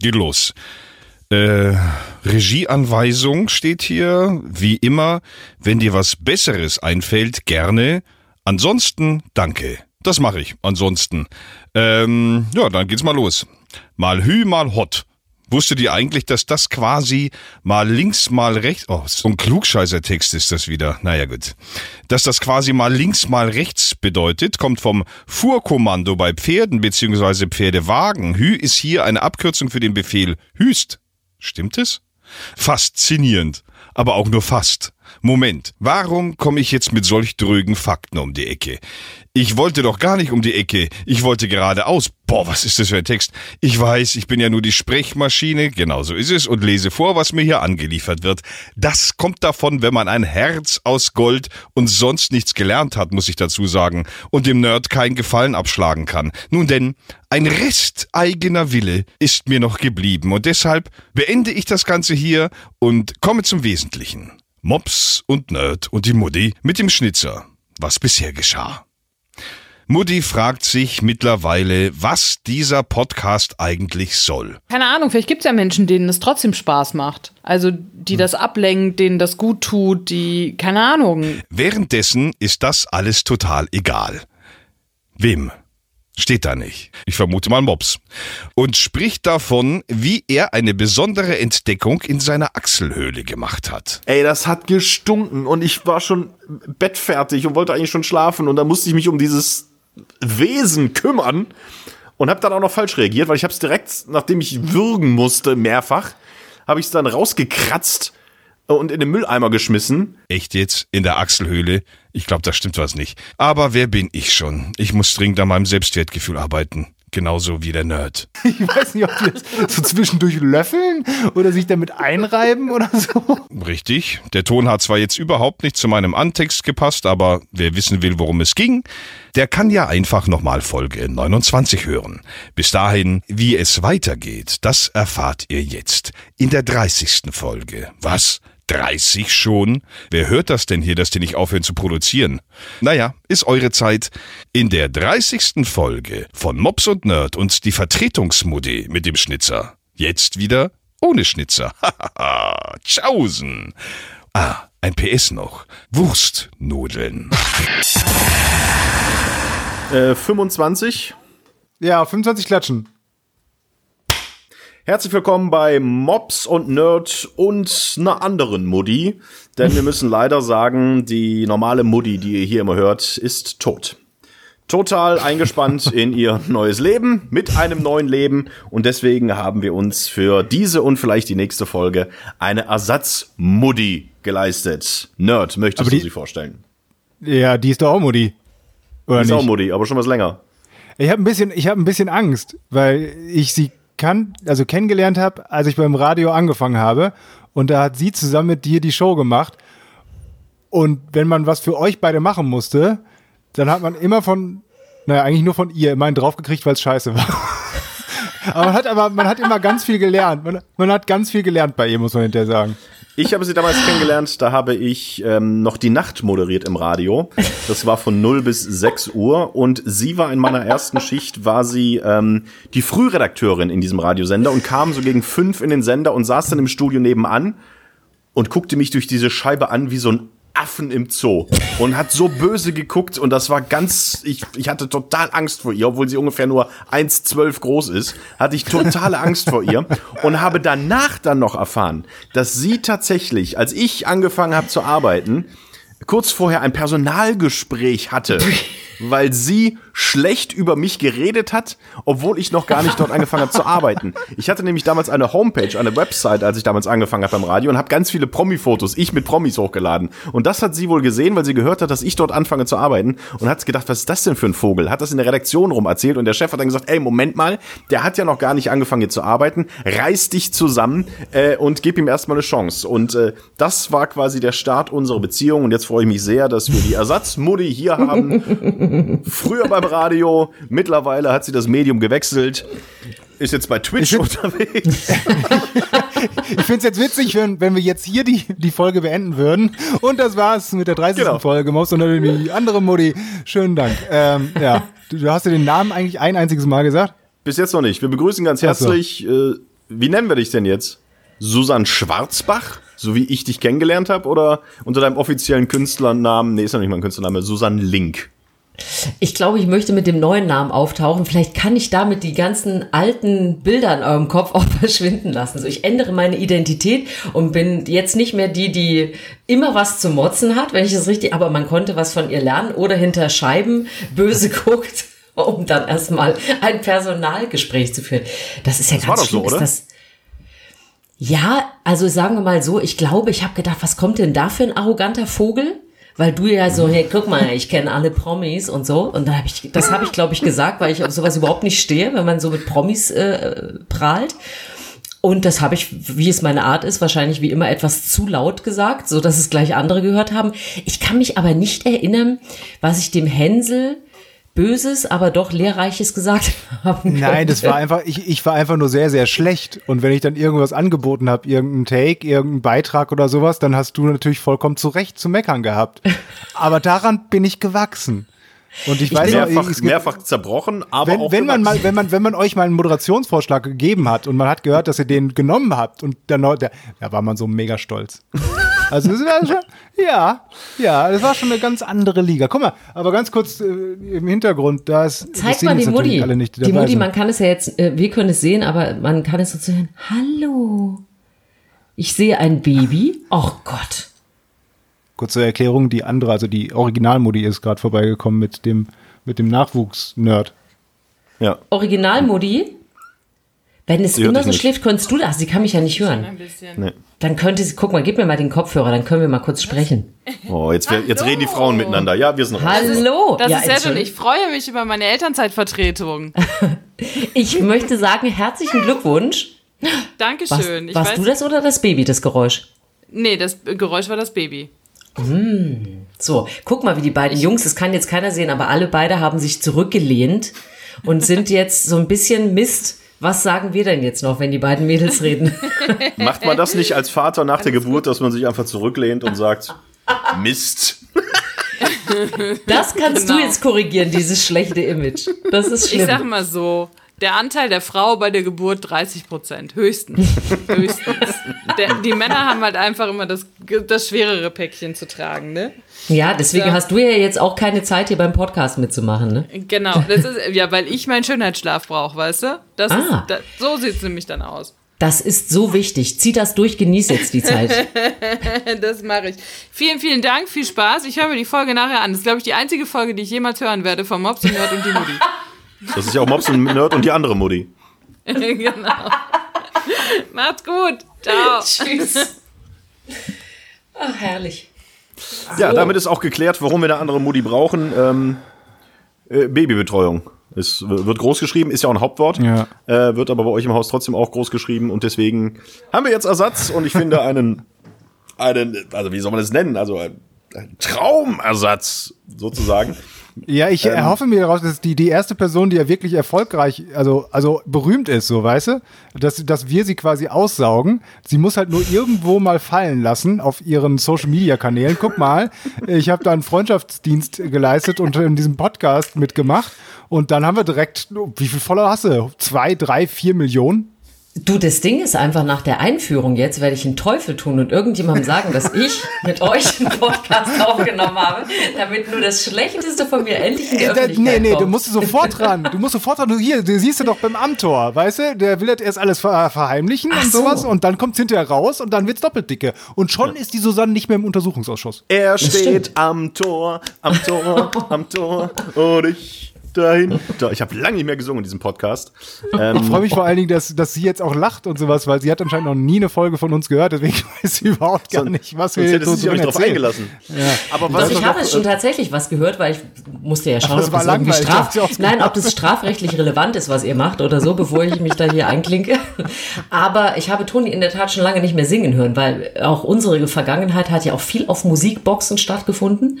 geht los. Äh, Regieanweisung steht hier, wie immer, wenn dir was Besseres einfällt, gerne. Ansonsten, danke. Das mache ich. Ansonsten. Ähm, ja, dann geht's mal los. Mal Hü, mal Hot. Wusstet ihr eigentlich, dass das quasi mal links, mal rechts, oh, so ein Klugscheißer-Text ist das wieder. Naja, gut. Dass das quasi mal links, mal rechts bedeutet, kommt vom Fuhrkommando bei Pferden bzw. Pferdewagen. Hü ist hier eine Abkürzung für den Befehl Hüst. Stimmt es? Faszinierend. Aber auch nur fast. Moment, warum komme ich jetzt mit solch drögen Fakten um die Ecke? Ich wollte doch gar nicht um die Ecke. Ich wollte geradeaus. Boah, was ist das für ein Text? Ich weiß, ich bin ja nur die Sprechmaschine, genau so ist es, und lese vor, was mir hier angeliefert wird. Das kommt davon, wenn man ein Herz aus Gold und sonst nichts gelernt hat, muss ich dazu sagen, und dem Nerd keinen Gefallen abschlagen kann. Nun denn, ein Rest eigener Wille ist mir noch geblieben, und deshalb beende ich das Ganze hier und komme zum Wesentlichen. Mops und Nerd und die Mutti mit dem Schnitzer. Was bisher geschah. Mutti fragt sich mittlerweile, was dieser Podcast eigentlich soll. Keine Ahnung, vielleicht gibt es ja Menschen, denen es trotzdem Spaß macht. Also, die hm. das ablenkt, denen das gut tut, die, keine Ahnung. Währenddessen ist das alles total egal. Wem? Steht da nicht. Ich vermute mal Mops. Und spricht davon, wie er eine besondere Entdeckung in seiner Achselhöhle gemacht hat. Ey, das hat gestunken und ich war schon bettfertig und wollte eigentlich schon schlafen und da musste ich mich um dieses Wesen kümmern und habe dann auch noch falsch reagiert, weil ich habe es direkt, nachdem ich würgen musste, mehrfach, habe ich es dann rausgekratzt und in den Mülleimer geschmissen. Echt jetzt? In der Achselhöhle? Ich glaube, da stimmt was nicht. Aber wer bin ich schon? Ich muss dringend an meinem Selbstwertgefühl arbeiten. Genauso wie der Nerd. Ich weiß nicht, ob die das so zwischendurch löffeln oder sich damit einreiben oder so. Richtig. Der Ton hat zwar jetzt überhaupt nicht zu meinem Antext gepasst, aber wer wissen will, worum es ging, der kann ja einfach nochmal Folge 29 hören. Bis dahin, wie es weitergeht, das erfahrt ihr jetzt in der 30. Folge. Was? 30 schon? Wer hört das denn hier, dass die nicht aufhören zu produzieren? Naja, ist eure Zeit. In der 30. Folge von Mops und Nerd und die Vertretungsmodi mit dem Schnitzer. Jetzt wieder ohne Schnitzer. Hahaha, tschaußen. Ah, ein PS noch. Wurstnudeln. Äh, 25. Ja, 25 klatschen. Herzlich willkommen bei Mobs und Nerd und einer anderen Mutti. Denn wir müssen leider sagen, die normale Mutti, die ihr hier immer hört, ist tot. Total eingespannt in ihr neues Leben, mit einem neuen Leben. Und deswegen haben wir uns für diese und vielleicht die nächste Folge eine Ersatzmutti geleistet. Nerd, möchtest du sie vorstellen? Ja, die ist doch auch. Oder die ist nicht? auch Mutti, aber schon was länger. Ich habe ein bisschen, ich habe ein bisschen Angst, weil ich sie kan also kennengelernt habe, als ich beim Radio angefangen habe. Und da hat sie zusammen mit dir die Show gemacht. Und wenn man was für euch beide machen musste, dann hat man immer von, naja, eigentlich nur von ihr immer einen draufgekriegt, weil es scheiße war. aber man hat aber, man hat immer ganz viel gelernt. Man, man hat ganz viel gelernt bei ihr, muss man hinterher sagen. Ich habe sie damals kennengelernt, da habe ich ähm, noch die Nacht moderiert im Radio. Das war von 0 bis 6 Uhr und sie war in meiner ersten Schicht, war sie ähm, die Frühredakteurin in diesem Radiosender und kam so gegen fünf in den Sender und saß dann im Studio nebenan und guckte mich durch diese Scheibe an wie so ein Affen im Zoo und hat so böse geguckt und das war ganz, ich, ich hatte total Angst vor ihr, obwohl sie ungefähr nur 1,12 groß ist, hatte ich totale Angst vor ihr und habe danach dann noch erfahren, dass sie tatsächlich, als ich angefangen habe zu arbeiten, kurz vorher ein Personalgespräch hatte, weil sie schlecht über mich geredet hat, obwohl ich noch gar nicht dort angefangen habe zu arbeiten. Ich hatte nämlich damals eine Homepage, eine Website, als ich damals angefangen habe beim Radio und habe ganz viele Promi-Fotos, ich mit Promis hochgeladen. Und das hat sie wohl gesehen, weil sie gehört hat, dass ich dort anfange zu arbeiten und hat gedacht, was ist das denn für ein Vogel? Hat das in der Redaktion rum erzählt und der Chef hat dann gesagt, ey, Moment mal, der hat ja noch gar nicht angefangen hier zu arbeiten, reiß dich zusammen äh, und gib ihm erstmal eine Chance. Und äh, das war quasi der Start unserer Beziehung und jetzt freue ich mich sehr, dass wir die Ersatzmuddi hier haben. Früher beim Radio. Mittlerweile hat sie das Medium gewechselt. Ist jetzt bei Twitch ich unterwegs. ich finde es jetzt witzig, wenn, wenn wir jetzt hier die, die Folge beenden würden. Und das war's mit der 30. Genau. Folge. Maus und die andere Modi. Schönen Dank. Ähm, ja. Du, du hast dir den Namen eigentlich ein einziges Mal gesagt? Bis jetzt noch nicht. Wir begrüßen ganz herzlich so. äh, wie nennen wir dich denn jetzt? Susan Schwarzbach, so wie ich dich kennengelernt habe, oder unter deinem offiziellen Künstlernamen, nee, ist ja nicht mein Künstlername, Susan Link. Ich glaube, ich möchte mit dem neuen Namen auftauchen. Vielleicht kann ich damit die ganzen alten Bilder in eurem Kopf auch verschwinden lassen. So, ich ändere meine Identität und bin jetzt nicht mehr die, die immer was zu motzen hat, wenn ich das richtig, aber man konnte was von ihr lernen oder hinter Scheiben böse guckt, um dann erstmal ein Personalgespräch zu führen. Das ist ja Das war ganz so, schlimm. Ist oder? ja, also sagen wir mal so, ich glaube, ich habe gedacht, was kommt denn da für ein arroganter Vogel? Weil du ja so, hey, guck mal, ich kenne alle Promis und so. Und da habe ich, das habe ich, glaube ich, gesagt, weil ich auf sowas überhaupt nicht stehe, wenn man so mit Promis äh, prahlt. Und das habe ich, wie es meine Art ist, wahrscheinlich wie immer etwas zu laut gesagt, so dass es gleich andere gehört haben. Ich kann mich aber nicht erinnern, was ich dem Hänsel Böses, aber doch Lehrreiches gesagt haben Nein, könnte. das war einfach, ich, ich war einfach nur sehr, sehr schlecht. Und wenn ich dann irgendwas angeboten habe, irgendeinen Take, irgendeinen Beitrag oder sowas, dann hast du natürlich vollkommen zu Recht zu meckern gehabt. Aber daran bin ich gewachsen. Und ich, weiß auch, Mehrfach, es gibt- mehrfach zerbrochen, aber wenn, auch wenn man mal, wenn man, wenn man euch mal einen Moderationsvorschlag gegeben hat und man hat gehört, dass ihr den genommen habt und dann, da, da war man so mega stolz. Also das war schon, ja, ja, das war schon eine ganz andere Liga. Guck mal, aber ganz kurz äh, im Hintergrund, da ist das Zeig sehen mal die Mutti. alle nicht, die dabei Mutti, sind. man kann es ja jetzt, äh, wir können es sehen, aber man kann es so zu hören. Hallo. Ich sehe ein Baby. Oh Gott. Kurze Erklärung, die andere, also die Originalmodi ist gerade vorbeigekommen mit dem, mit dem Nachwuchs-Nerd. Ja. Originalmodi. Wenn es Sie immer so nicht. schläft, könntest du das. Sie kann mich ja nicht hören. Ein bisschen. Nee. Dann könnte sie, guck mal, gib mir mal den Kopfhörer, dann können wir mal kurz sprechen. Oh, jetzt, jetzt reden die Frauen miteinander. Ja, wir sind. Hallo. Das Ja, ist sehr schön. Ich freue mich über meine Elternzeitvertretung. Ich möchte sagen, herzlichen Glückwunsch. Was, Dankeschön. ich warst weiß, du das oder das Baby, das Geräusch? Nee, das Geräusch war das Baby. So, guck mal, wie die beiden Jungs, das kann jetzt keiner sehen, aber alle beide haben sich zurückgelehnt und sind jetzt so ein bisschen Mist. Was sagen wir denn jetzt noch, wenn die beiden Mädels reden? Macht man das nicht als Vater nach der Geburt, dass man sich einfach zurücklehnt und sagt, Mist. Das kannst du Genau. jetzt korrigieren, dieses schlechte Image. Das ist Ich sag schlimm. mal so, der Anteil der Frau bei der Geburt 30 Prozent. Höchstens. Höchstens. Der, die Männer haben halt einfach immer das, das schwerere Päckchen zu tragen, ne? Ja, deswegen Ja. hast du ja jetzt auch keine Zeit, hier beim Podcast mitzumachen, ne? Genau. Das ist, ja, weil ich meinen Schönheitsschlaf brauche, weißt du? Das Ah. ist, da, so sieht's nämlich dann aus. Das ist so wichtig. Zieh das durch, genieß jetzt die Zeit. Das mache ich. Vielen, vielen Dank, viel Spaß. Ich höre mir die Folge nachher an. Das ist, glaube ich, die einzige Folge, die ich jemals hören werde vom Mops und Nerd und die Mutti. Das ist ja auch Mops und Nerd und die andere Mutti. genau. Macht's gut. Ciao. Tschüss. Ach, herrlich. Ja, damit ist auch geklärt, warum wir eine andere Mutti brauchen. Ähm, äh, Babybetreuung. Es wird groß geschrieben, ist ja auch ein Hauptwort. Ja. Äh, wird aber bei euch im Haus trotzdem auch groß geschrieben und deswegen haben wir jetzt Ersatz und ich finde einen, einen, also wie soll man das nennen? Also ein, ein Traumersatz sozusagen. Ja, ich erhoffe mir daraus, dass die, die erste Person, die ja wirklich erfolgreich, also, also berühmt ist, so weißt du, dass, dass wir sie quasi aussaugen. Sie muss halt nur irgendwo mal fallen lassen auf ihren Social Media Kanälen. Guck mal, ich habe da einen Freundschaftsdienst geleistet und in diesem Podcast mitgemacht. Und dann haben wir direkt, wie viel Follower hast du? Zwei, drei, vier Millionen? Du, das Ding ist einfach nach der Einführung jetzt werde ich einen Teufel tun und irgendjemandem sagen, dass ich mit euch einen Podcast aufgenommen habe, damit nur das Schlechteste von mir endlich in die Äh, Öffentlichkeit nee, nee, kommt. du musst sofort ran. Du musst sofort ran. Du, hier, du siehst du doch beim Amtor, weißt du? Der will das erst alles ver verheimlichen Ach und so. sowas und dann kommt's hinterher raus und dann wird's doppelt dicke. Und schon ist die Susanne nicht mehr im Untersuchungsausschuss. Er steht am Tor, am Tor, am Tor und ich dahinter. Ich habe lange nicht mehr gesungen in diesem Podcast. Ähm, Ich freue mich vor allen Dingen, dass, dass sie jetzt auch lacht und sowas, weil sie hat anscheinend noch nie eine Folge von uns gehört, deswegen weiß sie überhaupt gar nicht, was wir hätte so sie sich auch nicht drin drauf erzählen. eingelassen. Aber Doch, was ich noch, habe äh, schon tatsächlich was gehört, weil ich musste ja schauen, ob das irgendwie straf. Nein, ob das strafrechtlich relevant ist, was ihr macht oder so, bevor ich mich da hier einklinke. Aber ich habe Toni in der Tat schon lange nicht mehr singen hören, weil auch unsere Vergangenheit hat ja auch viel auf Musikboxen stattgefunden,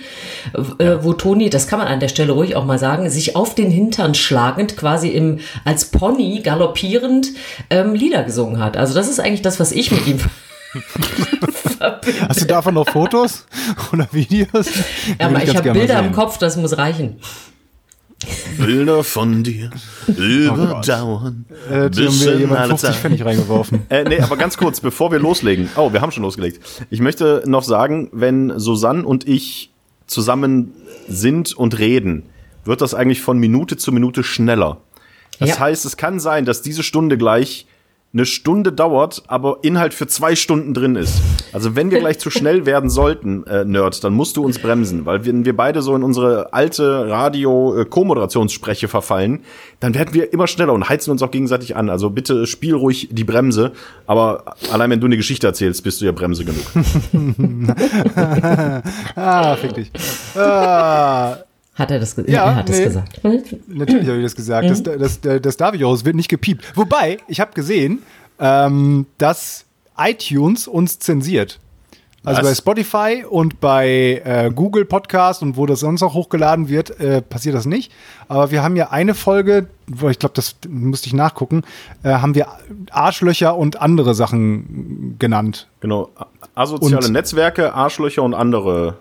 äh, wo Toni, das kann man an der Stelle ruhig auch mal sagen, sich auf den Hintern schlagend, quasi im als Pony galoppierend ähm, Lieder gesungen hat. Also das ist eigentlich das, was ich mit ihm verbinde. Hast du davon noch Fotos oder Videos? Ja, aber ich ganz habe Bilder im. Kopf, das muss reichen. Bilder von dir überdauern. Äh, jetzt bis haben wir jemand alle 50 Zeit. Pfennig reingeworfen. Äh, nee, aber ganz kurz, bevor wir loslegen. Oh, wir haben schon losgelegt. Ich möchte noch sagen, wenn Susanne und ich zusammen sind und reden, wird das eigentlich von Minute zu Minute schneller. Das Ja. heißt, es kann sein, dass diese Stunde gleich eine Stunde dauert, aber Inhalt für zwei Stunden drin ist. Also wenn wir gleich zu schnell werden sollten, äh, Nerd, dann musst du uns bremsen, weil wenn wir beide so in unsere alte Radio-Co-Moderationsspreche verfallen, dann werden wir immer schneller und heizen uns auch gegenseitig an. Also bitte spiel ruhig die Bremse, aber allein wenn du eine Geschichte erzählst, bist du ja Bremse genug. Ah, fick dich. Ah, Hat er das, ge Ja, er hat es nee. gesagt. natürlich habe ich das gesagt. Das, das, das, das Davios wird nicht gepiept. Wobei, ich habe gesehen, ähm, dass iTunes uns zensiert. Also Was? bei Spotify und bei äh, Google Podcast und wo das sonst auch hochgeladen wird, äh, passiert das nicht. Aber wir haben ja eine Folge, wo ich glaube, das musste ich nachgucken, äh, haben wir Arschlöcher und andere Sachen genannt. Genau. Asoziale Und- Netzwerke, Arschlöcher und andere.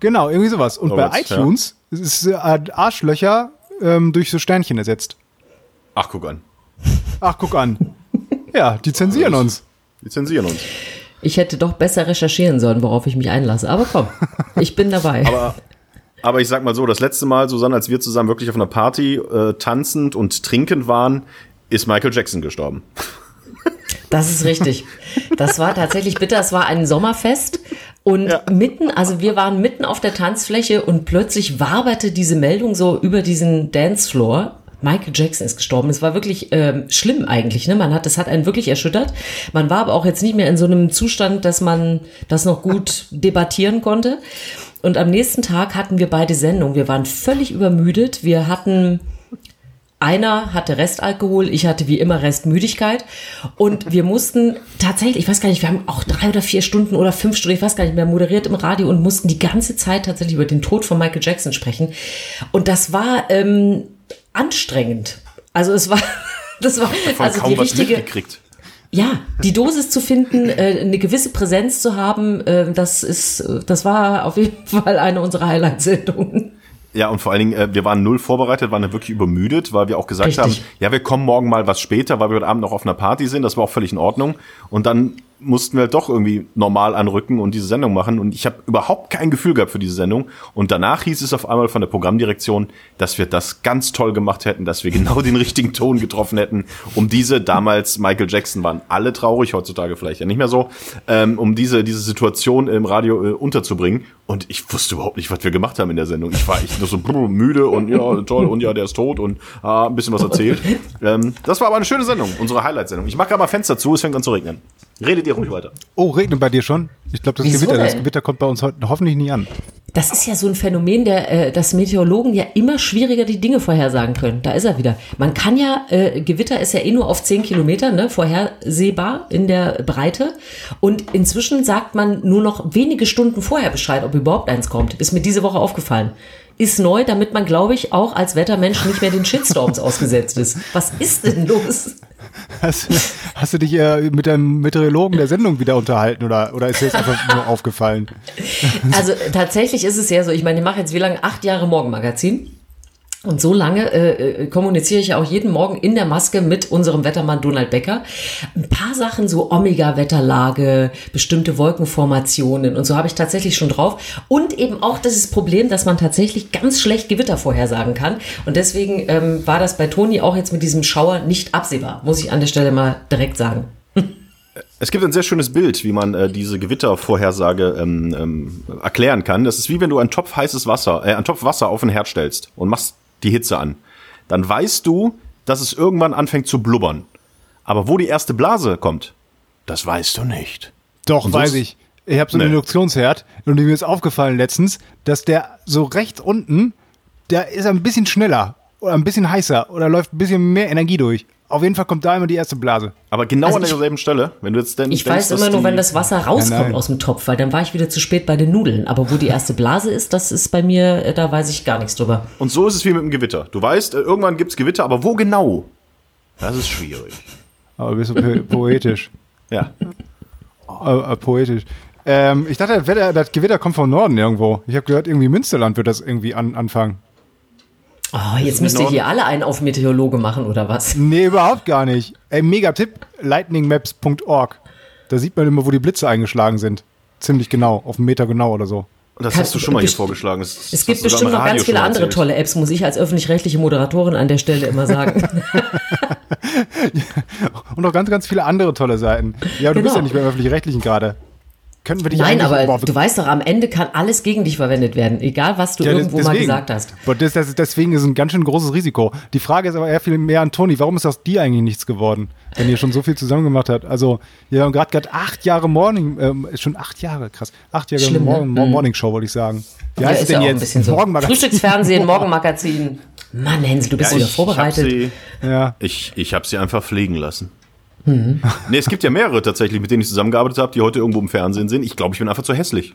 Genau, irgendwie sowas. Und Oh, bei jetzt, ja. iTunes ist äh, Arschlöcher ähm, durch so Sternchen ersetzt. Ach, guck an. Ach, guck an. Ja, die zensieren uns. Die zensieren uns. Ich hätte doch besser recherchieren sollen, worauf ich mich einlasse. Aber komm, ich bin dabei. Aber, aber ich sag mal so, das letzte Mal, Susanne, als wir zusammen wirklich auf einer Party äh, tanzend und trinkend waren, ist Michael Jackson gestorben. Das ist richtig. Das war tatsächlich bitter. Es war ein Sommerfest und Ja. mitten, also wir waren mitten auf der Tanzfläche und plötzlich waberte diese Meldung so über diesen Dancefloor. Michael Jackson ist gestorben. Es war wirklich ähm, schlimm eigentlich. Ne? Man hat, das hat einen wirklich erschüttert. Man war aber auch jetzt nicht mehr in so einem Zustand, dass man das noch gut debattieren konnte. Und am nächsten Tag hatten wir beide Sendungen. Wir waren völlig übermüdet. Wir hatten einer hatte Restalkohol, ich hatte wie immer Restmüdigkeit. Und wir mussten tatsächlich, ich weiß gar nicht, wir haben auch drei oder vier Stunden oder fünf Stunden, ich weiß gar nicht mehr, moderiert im Radio und mussten die ganze Zeit tatsächlich über den Tod von Michael Jackson sprechen. Und das war ähm, anstrengend. Also es war, das war also die kaum was richtige, mitgekriegt. ja, die Dosis zu finden, äh, eine gewisse Präsenz zu haben, äh, das ist, äh, das war auf jeden Fall eine unserer Highlight-Sendungen. Ja, und vor allen Dingen, äh, wir waren null vorbereitet, waren dann wirklich übermüdet, weil wir auch gesagt Richtig. haben, ja, wir kommen morgen mal was später, weil wir heute Abend noch auf einer Party sind. Das war auch völlig in Ordnung. Und dann mussten wir halt doch irgendwie normal anrücken und diese Sendung machen. Und ich habe überhaupt kein Gefühl gehabt für diese Sendung. Und danach hieß es auf einmal von der Programmdirektion, dass wir das ganz toll gemacht hätten, dass wir genau den richtigen Ton getroffen hätten, um diese damals Michael Jackson waren alle traurig, heutzutage vielleicht ja nicht mehr so, ähm, um diese diese Situation im Radio äh, unterzubringen. Und ich wusste überhaupt nicht, was wir gemacht haben in der Sendung. Ich war echt nur so müde und ja toll und ja der ist tot und ah, ein bisschen was erzählt. ähm, das war aber eine schöne Sendung, unsere Highlight-Sendung. Ich mache gerade mal Fenster zu, es fängt an zu regnen. Redet ihr ruhig weiter. Oh, regnet bei dir schon? Ich glaube, das Wieso Gewitter, das denn? Gewitter kommt bei uns heute hoffentlich nie an. Das ist ja so ein Phänomen, der, äh, dass Meteorologen ja immer schwieriger die Dinge vorhersagen können. Da ist er wieder. Man kann ja, äh, Gewitter ist ja eh nur auf 10 Kilometer, ne, vorhersehbar in der Breite. Und inzwischen sagt man nur noch wenige Stunden vorher Bescheid, ob überhaupt eins kommt. Ist mir diese Woche aufgefallen. Ist neu, damit man, glaube ich, auch als Wettermensch nicht mehr den Shitstorms ausgesetzt ist. Was ist denn los? Hast, hast du dich äh, mit dem Meteorologen der Sendung wieder unterhalten oder, oder ist dir jetzt einfach nur aufgefallen? Also tatsächlich ist es ja so, ich meine, ich mache jetzt wie lange? Acht Jahre Morgenmagazin. Und so lange äh, äh, kommuniziere ich ja auch jeden Morgen in der Maske mit unserem Wettermann Donald Becker. Ein paar Sachen, so Omega-Wetterlage, bestimmte Wolkenformationen und so habe ich tatsächlich schon drauf. Und eben auch das Problem, dass man tatsächlich ganz schlecht Gewitter vorhersagen kann. Und deswegen ähm, war das bei Toni auch jetzt mit diesem Schauer nicht absehbar, muss ich an der Stelle mal direkt sagen. Es gibt ein sehr schönes Bild, wie man äh, diese Gewittervorhersage ähm, ähm, erklären kann. Das ist wie wenn du einen Topf heißes Wasser, äh, einen Topf Wasser auf den Herd stellst und machst die Hitze an. Dann weißt du, dass es irgendwann anfängt zu blubbern. Aber wo die erste Blase kommt, das weißt du nicht. Doch, Und weiß ich. Ich habe so einen Nee. Induktionsherd und mir ist aufgefallen letztens, dass der so rechts unten, der ist ein bisschen schneller oder ein bisschen heißer oder läuft ein bisschen mehr Energie durch. Auf jeden Fall kommt da immer die erste Blase. Aber genau Also an derselben Stelle, wenn du jetzt denn Ich denkst, weiß immer nur, wenn das Wasser rauskommt Nein, nein. aus dem Topf, weil dann war ich wieder zu spät bei den Nudeln. Aber wo die erste Blase ist, das ist bei mir, äh, da weiß ich gar nichts drüber. Und so ist es wie mit dem Gewitter. Du weißt, äh, irgendwann gibt's Gewitter, aber wo genau? Das ist schwierig. Aber bist du po poetisch. Ja. Äh, äh, poetisch. Ähm, ich dachte, das, Wetter, das Gewitter kommt vom Norden irgendwo. Ich habe gehört, irgendwie Münsterland wird das irgendwie an, anfangen. Oh, jetzt müsst ihr hier alle einen auf Meteorologe machen, oder was? Nee, überhaupt gar nicht. Ey, mega Tipp, lightningmaps.org. Da sieht man immer, wo die Blitze eingeschlagen sind. Ziemlich genau, auf einen Meter genau oder so. Das Kann- hast du schon mal hier vorgeschlagen. Das- Es gibt bestimmt im noch ganz viele andere tolle Apps, muss ich als öffentlich-rechtliche Moderatorin an der Stelle immer sagen. Und noch ganz, ganz viele andere tolle Seiten. Ja, du Genau. bist ja nicht beim Öffentlich-Rechtlichen gerade. Könnten wir dich Nein, aber Boah, du weißt doch, am Ende kann alles gegen dich verwendet werden, egal was du Ja, irgendwo des- mal deswegen. gesagt hast. Das, das, deswegen ist es ein ganz schön großes Risiko. Die Frage ist aber eher viel mehr an Toni. Warum ist aus dir eigentlich nichts geworden, wenn ihr schon so viel zusammen gemacht habt? Also, ihr habt gerade gerade acht Jahre Morning, ist schon acht Jahre, krass. Acht Jahre Schlimm, ne? Morning, Mo- Morning Show, wollte ich sagen. Wie Ja, heißt es ist denn ja auch jetzt? ein bisschen so. Morgenmagazin. Frühstücksfernsehen, Morgenmagazin. Mann, Hänsel, du bist Ja, wieder vorbereitet. Ich habe sie, Ja. ich, ich hab sie einfach fliegen lassen. Mhm. Nee, es gibt ja mehrere tatsächlich, mit denen ich zusammengearbeitet habe, die heute irgendwo im Fernsehen sind. Ich glaube, ich bin einfach zu hässlich.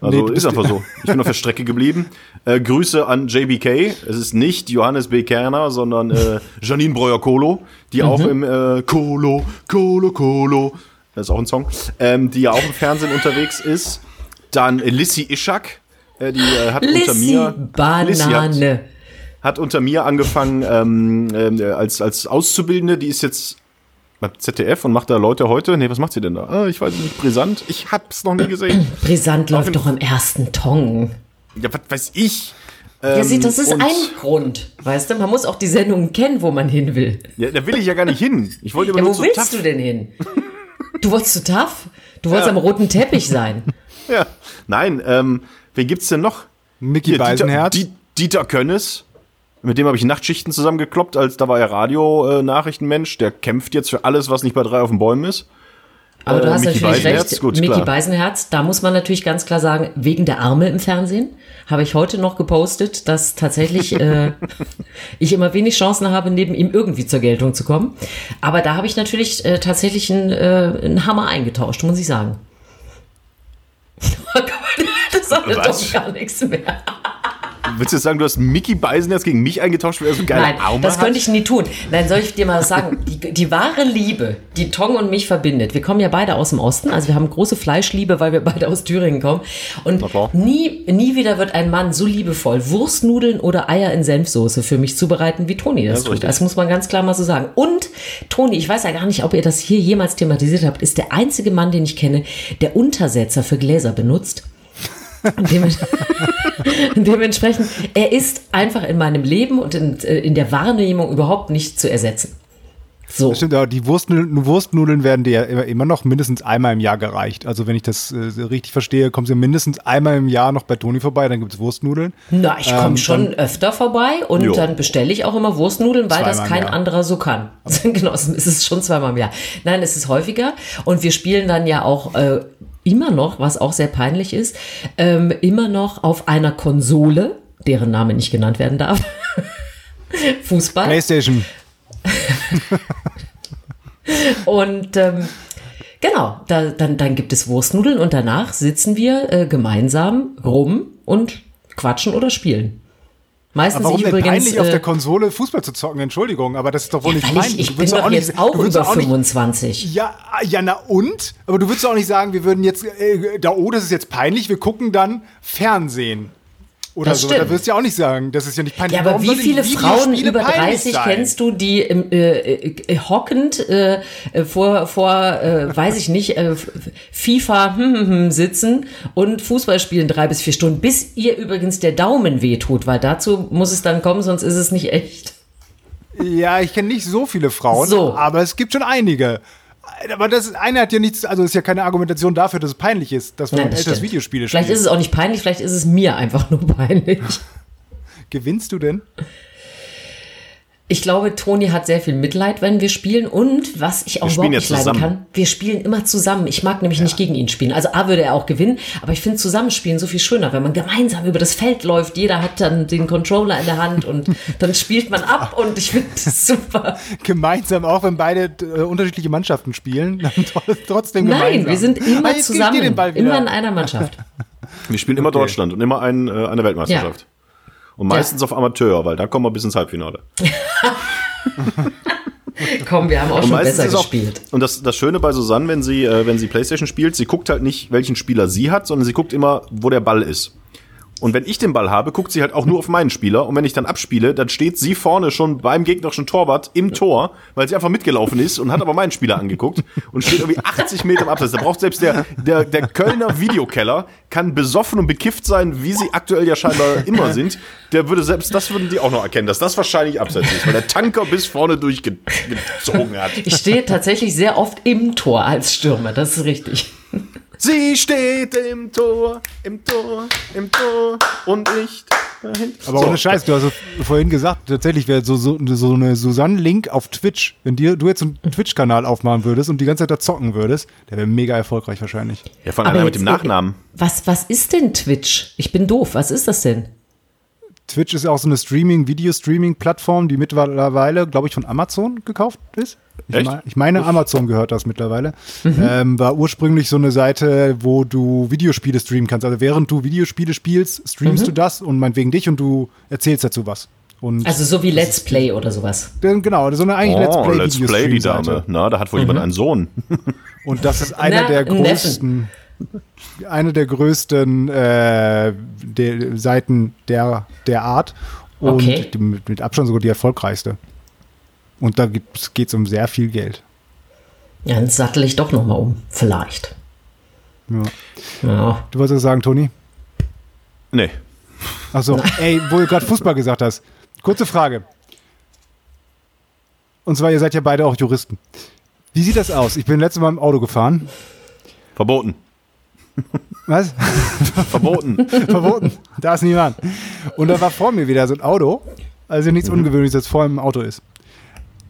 Also Nee, ist einfach so. Ich bin auf der Strecke geblieben. Äh, Grüße an JBK. Es ist nicht Johannes B. Kerner, sondern äh, Janine Breuer-Kolo, die auch Mhm. im äh, Kolo, Kolo, Kolo, das ist auch ein Song, ähm, die ja auch im Fernsehen unterwegs ist. Dann äh, Lissy Ishak, äh, die äh, hat unter Lissy, mir Lissy hat, Banane. hat unter mir angefangen ähm, ähm, als, als Auszubildende. Die ist jetzt beim ZDF und macht da Leute heute. Nee, was macht sie denn da? Ah, ich weiß nicht, brisant. Ich hab's noch nie gesehen. Brisant läuft doch im ersten Tong. ja, was weiß ich. Ja, sieh, das ist und- ein Grund. Weißt du, man muss auch die Sendungen kennen, wo man hin will. Ja, da will ich ja gar nicht hin. Ich wollte immer Ja, nur wo zu willst tough. du denn hin? Du wolltest zu tough? Du wolltest am roten Teppich sein. Ja. Nein, ähm, wen gibt's denn noch? Mickey Hier, Beisenherz. Dieter, Di- Dieter Könnes. Mit dem habe ich Nachtschichten zusammengekloppt, als da war er Radio-Nachrichtenmensch. Der kämpft jetzt für alles, was nicht bei drei auf den Bäumen ist. Aber du Äh, hast Mickey natürlich Beisenherz, recht. gut, Mickey klar. Beisenherz, da muss man natürlich ganz klar sagen, wegen der Arme im Fernsehen habe ich heute noch gepostet, dass tatsächlich äh, ich immer wenig Chancen habe, neben ihm irgendwie zur Geltung zu kommen. Aber da habe ich natürlich äh, tatsächlich einen, äh, einen Hammer eingetauscht, muss ich sagen. das sagt doch gar nichts mehr. Willst du jetzt sagen, du hast Mickey Beisenherz gegen mich eingetauscht, weil er so geile Nein, Arme das hat? könnte ich nie tun. Nein, soll ich dir mal was sagen? Die, die wahre Liebe, die Tong und mich verbindet. Wir kommen ja beide aus dem Osten, also wir haben große Fleischliebe, weil wir beide aus Thüringen kommen. Und nie, nie wieder wird ein Mann so liebevoll Wurstnudeln oder Eier in Senfsoße für mich zubereiten, wie Toni das ist tut. Das muss man ganz klar mal so sagen. Und Toni, ich weiß ja gar nicht, ob ihr das hier jemals thematisiert habt, ist der einzige Mann, den ich kenne, der Untersetzer für Gläser benutzt. Dementsprechend, er ist einfach in meinem Leben und in, äh, in der Wahrnehmung überhaupt nicht zu ersetzen. So. Stimmt, aber die Wurstnudeln, Wurstnudeln werden dir ja immer, immer noch mindestens einmal im Jahr gereicht. Also wenn ich das äh, richtig verstehe, kommen sie mindestens einmal im Jahr noch bei Toni vorbei, dann gibt's Wurstnudeln. Na, ich komme Ähm, schon öfter vorbei und Jo. dann bestelle ich auch immer Wurstnudeln, weil das kein anderer so kann. genau, es ist schon zweimal im Jahr. Nein, es ist häufiger und wir spielen dann ja auch äh, immer noch, was auch sehr peinlich ist, ähm, immer noch auf einer Konsole, deren Name nicht genannt werden darf. Fußball. Playstation. Und ähm, genau, da, dann, dann gibt es Wurstnudeln und danach sitzen wir äh, gemeinsam rum und quatschen oder spielen. Meistens Aber warum ich denn übrigens. peinlich auf äh, der Konsole Fußball zu zocken? Entschuldigung, aber das ist doch wohl nicht weil peinlich. ich, ich bin doch auch jetzt nicht- auch über auch nicht- 25. Ja, ja, na und? Aber du würdest auch nicht sagen, wir würden jetzt, äh, da, oh, das ist jetzt peinlich, wir gucken dann Fernsehen. Oder Das so. stimmt. Da wirst du ja auch nicht sagen, das ist ja nicht peinlich. Ja, aber Warum wie viele Frauen über peinlich 30 sein? kennst du, die im, äh, äh, hockend äh, äh, vor, vor äh, weiß ich nicht, äh, FIFA hm, hm, hm, sitzen und Fußball spielen drei bis vier Stunden, bis ihr übrigens der Daumen wehtut, weil dazu muss es dann kommen, sonst ist es nicht echt. Ja, ich kenne nicht so viele Frauen, So. aber es gibt schon einige. Aber das eine hat ja nichts, also ist ja keine Argumentation dafür, dass es peinlich ist, dass man Nein, das älteres. Videospiele Vielleicht spielt. ist es auch nicht peinlich, vielleicht ist es mir einfach nur peinlich. Gewinnst du denn? Ich glaube, Toni hat sehr viel Mitleid, wenn wir spielen. Und was ich auch überhaupt ja nicht leiden kann, wir spielen immer zusammen. Ich mag nämlich nicht gegen ihn spielen. Also A würde er auch gewinnen, aber ich finde Zusammenspielen so viel schöner, wenn man gemeinsam über das Feld läuft. Jeder hat dann den Controller in der Hand und dann spielt man ab und ich finde das super. Gemeinsam, auch wenn beide äh, unterschiedliche Mannschaften spielen, trotzdem gemeinsam. Nein, wir sind Ah, immer dir zusammen. Immer in einer Mannschaft. Wir spielen immer Deutschland und immer ein, äh, eine Weltmeisterschaft. Und meistens auf Amateur, weil dann kommen wir bis ins Halbfinale. Komm, wir haben auch schon meistens besser auch- gespielt. Und das, das Schöne bei Susanne, wenn sie, äh, wenn sie Playstation spielt, sie guckt halt nicht, welchen Spieler sie hat, sondern sie guckt immer, wo der Ball ist. Und wenn ich den Ball habe, guckt sie halt auch nur auf meinen Spieler. Und wenn ich dann abspiele, dann steht sie vorne schon beim gegnerischen Torwart im Tor, weil sie einfach mitgelaufen ist und hat aber meinen Spieler angeguckt und steht irgendwie 80 Meter im Abseits. Da braucht selbst der, der, der Kölner Videokeller, kann besoffen und bekifft sein, wie sie aktuell ja scheinbar immer sind. Der würde selbst, das würden die auch noch erkennen, dass das wahrscheinlich abseits ist, weil der Tanker bis vorne durchgezogen hat. Ich stehe tatsächlich sehr oft im Tor als Stürmer, das ist richtig. Sie steht im Tor, im Tor, im Tor und nicht dahinter. Aber ohne Scheiß, du hast es vorhin gesagt, tatsächlich wäre so, so, so eine Susanne-Link auf Twitch, wenn dir, du jetzt einen Twitch-Kanal aufmachen würdest und die ganze Zeit da zocken würdest, der wäre mega erfolgreich wahrscheinlich. Ja, von Aber einer mit dem Nachnamen. Was, was ist denn Twitch? Ich bin doof, was ist das denn? Twitch ist auch so eine Streaming, Video-Streaming-Plattform, die mittlerweile, glaube ich, von Amazon gekauft ist. Ich, mein, ich meine, Amazon gehört das mittlerweile. Ähm, war ursprünglich so eine Seite, wo du Videospiele streamen kannst. Also während du Videospiele spielst, streamst du das und meinetwegen dich und du erzählst dazu was. Und Also so wie Let's Play oder sowas. genau, so eine eigentlich Let's Oh, Play, Let's Play, die Dame. Na, da hat wohl jemand einen Sohn. Und das ist einer Na, der ein Neffen. Eine der größten äh, der Seiten der, der Art und Okay. die, mit, mit Abstand sogar die erfolgreichste. Und da geht es um sehr viel Geld. Ja, dann sattel ich doch nochmal um. Vielleicht. Ja. Ja. Du wolltest was sagen, Toni? Nee. Achso, ey, wo du gerade Fußball gesagt hast. Kurze Frage. Und zwar, ihr seid ja beide auch Juristen. Wie sieht das aus? Ich bin letztes Mal im Auto gefahren. Verboten. Was? Verboten. Verboten. Da ist niemand. Und da war vor mir wieder so ein Auto. Also nichts Ungewöhnliches, dass vor ihm ein Auto ist.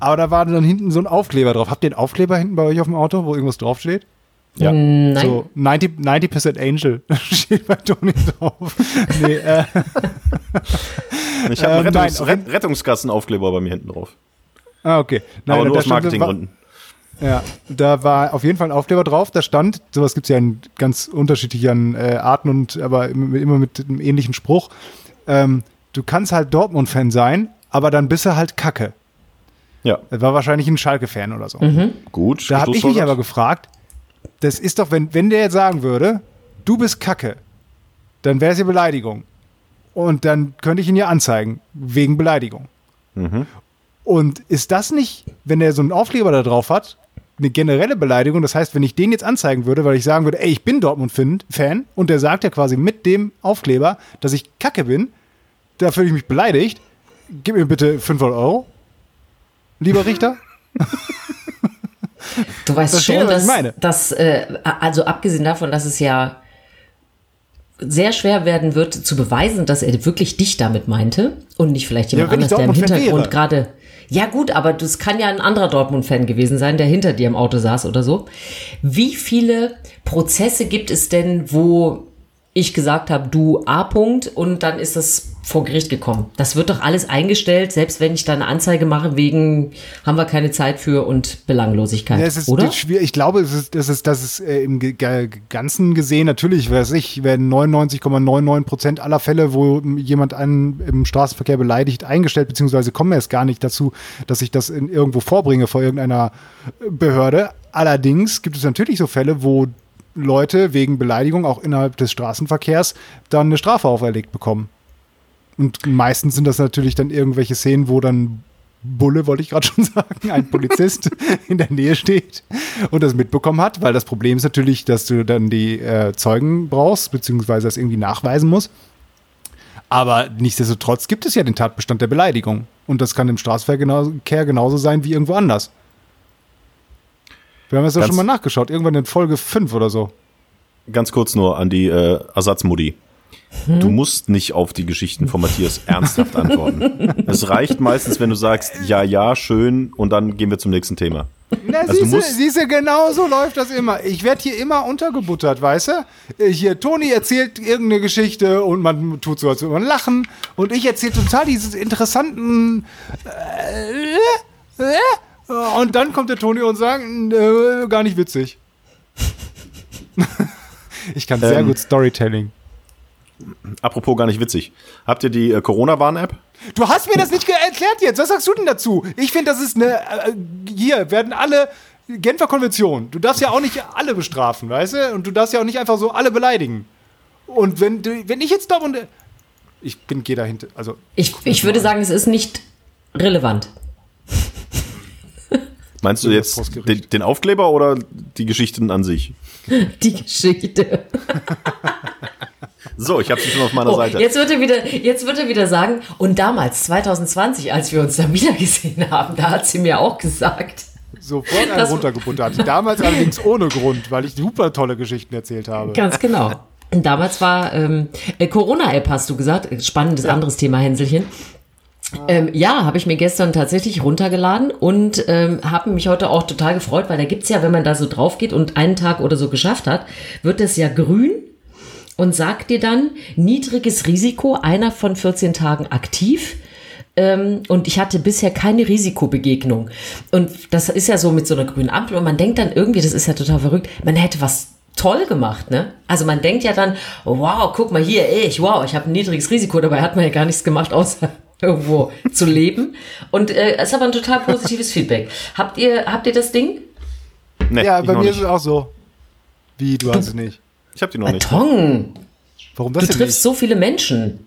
Aber da war dann hinten so ein Aufkleber drauf. Habt ihr einen Aufkleber hinten bei euch auf dem Auto, wo irgendwas draufsteht? Ja. Nein. So 90%, 90 Angel steht bei Toni drauf. Nee, äh, Ich habe einen Ähm, Rettungs nein, Ret Rettungskassenaufkleber bei mir hinten drauf. ah, okay. Nein, Aber nur aus Marketinggründen. Ja, da war auf jeden Fall ein Aufkleber drauf. Da stand, sowas gibt es ja in ganz unterschiedlichen äh, Arten und aber immer, immer mit einem ähnlichen Spruch. Ähm, du kannst halt Dortmund-Fan sein, aber dann bist du halt Kacke. Ja, Das war wahrscheinlich ein Schalke-Fan oder so. gut. Da habe ich mich aber gefragt, das ist doch, wenn, wenn der jetzt sagen würde, du bist Kacke, dann wäre es ja Beleidigung. Und dann könnte ich ihn ja anzeigen, wegen Beleidigung. Und ist das nicht, wenn er so einen Aufkleber da drauf hat, eine generelle Beleidigung? Das heißt, wenn ich den jetzt anzeigen würde, weil ich sagen würde, ey, ich bin Dortmund-Fan und der sagt ja quasi mit dem Aufkleber, dass ich Kacke bin, da fühle ich mich beleidigt. Gib mir bitte 500 Euro, lieber Richter. Du weißt ihr, schon, dass, meine? dass äh, also abgesehen davon, dass es ja sehr schwer werden wird zu beweisen, dass er wirklich dich damit meinte und nicht vielleicht jemand Ja, anders, der im Hintergrund gerade. Ja gut, aber das kann ja ein anderer Dortmund-Fan gewesen sein, der hinter dir im Auto saß oder so. Wie viele Prozesse gibt es denn, wo ich gesagt habe, du A. -Punkt, und dann ist das vor Gericht gekommen. Das wird doch alles eingestellt, selbst wenn ich da eine Anzeige mache wegen haben wir keine Zeit für und Belanglosigkeit, Ja, es ist oder? schwierig. Ich glaube, es ist, das ist, das ist äh, im Ganzen gesehen natürlich, weiß ich, werden 99,99 Prozent aller Fälle, wo jemand einen im Straßenverkehr beleidigt, eingestellt, beziehungsweise kommen erst gar nicht dazu, dass ich das in irgendwo vorbringe vor irgendeiner Behörde. Allerdings gibt es natürlich so Fälle, wo Leute wegen Beleidigung auch innerhalb des Straßenverkehrs dann eine Strafe auferlegt bekommen. Und meistens sind das natürlich dann irgendwelche Szenen, wo dann Bulle, wollte ich gerade schon sagen, ein Polizist in der Nähe steht und das mitbekommen hat, weil das Problem ist natürlich, dass du dann die äh, Zeugen brauchst, beziehungsweise das irgendwie nachweisen musst. Aber nichtsdestotrotz gibt es ja den Tatbestand der Beleidigung. Und das kann im Straßenverkehr genauso, genauso sein wie irgendwo anders. Wir haben es ja schon mal nachgeschaut, irgendwann in Folge 5 oder so. Ganz kurz nur an die äh, Ersatzmutti. Du musst nicht auf die Geschichten von Matthias ernsthaft antworten. Es reicht meistens, wenn du sagst, ja, ja, schön, und dann gehen wir zum nächsten Thema. Na, Also du siehste, siehste, genau so läuft das immer. Ich werde hier immer untergebuttert, weißt du? Äh, Hier, Toni erzählt irgendeine Geschichte und man tut so, als würde man lachen. Und ich erzähle total diese interessanten. Äh, äh, und dann kommt der Toni und sagt, äh, gar nicht witzig. ich kann sehr Ähm. gut Storytelling. Apropos gar nicht witzig. Habt ihr die äh, Corona-Warn-App? Du hast mir das nicht erklärt jetzt. Was sagst du denn dazu? Ich finde, das ist eine. Äh, hier werden alle. Genfer Konvention. Du darfst ja auch nicht alle bestrafen, weißt du? Und du darfst ja auch nicht einfach so alle beleidigen. Und wenn, du, wenn ich jetzt Dortmund. Ich bin gehe dahinter. Also Ich, ich würde sagen, es ist nicht relevant. Meinst du jetzt den, den Aufkleber oder die Geschichten an sich? Die Geschichte. So, ich habe sie schon auf meiner Oh, Seite. jetzt, wird er wieder, jetzt wird er wieder sagen, und damals, 2020, als wir uns da wieder gesehen haben, da hat sie mir auch gesagt. sofort einen runtergebuttert. Damals allerdings ohne Grund, weil ich super tolle Geschichten erzählt habe. Ganz genau. Damals war ähm, äh, Corona-App, hast du gesagt. Spannendes anderes Thema, Hänselchen. Ähm, ja, habe ich mir gestern tatsächlich runtergeladen und ähm, habe mich heute auch total gefreut, weil da gibt's ja, wenn man da so drauf geht und einen Tag oder so geschafft hat, wird es ja grün und sagt dir dann niedriges Risiko, einer von 14 Tagen aktiv. Ähm, und ich hatte bisher keine Risikobegegnung. Und das ist ja so mit so einer grünen Ampel und man denkt dann irgendwie, das ist ja total verrückt, man hätte was toll gemacht, ne? Also man denkt ja dann, wow, guck mal hier, ich, wow, ich habe ein niedriges Risiko, dabei hat man ja gar nichts gemacht, außer irgendwo zu leben. Und äh, es ist aber ein total positives Feedback. Habt ihr, habt ihr das Ding? nee, Ja, bei mir ist nicht. es auch so. Wie, du hast es nicht. Ich habe die noch nicht. Tong, Warum du das denn triffst nicht? so viele Menschen.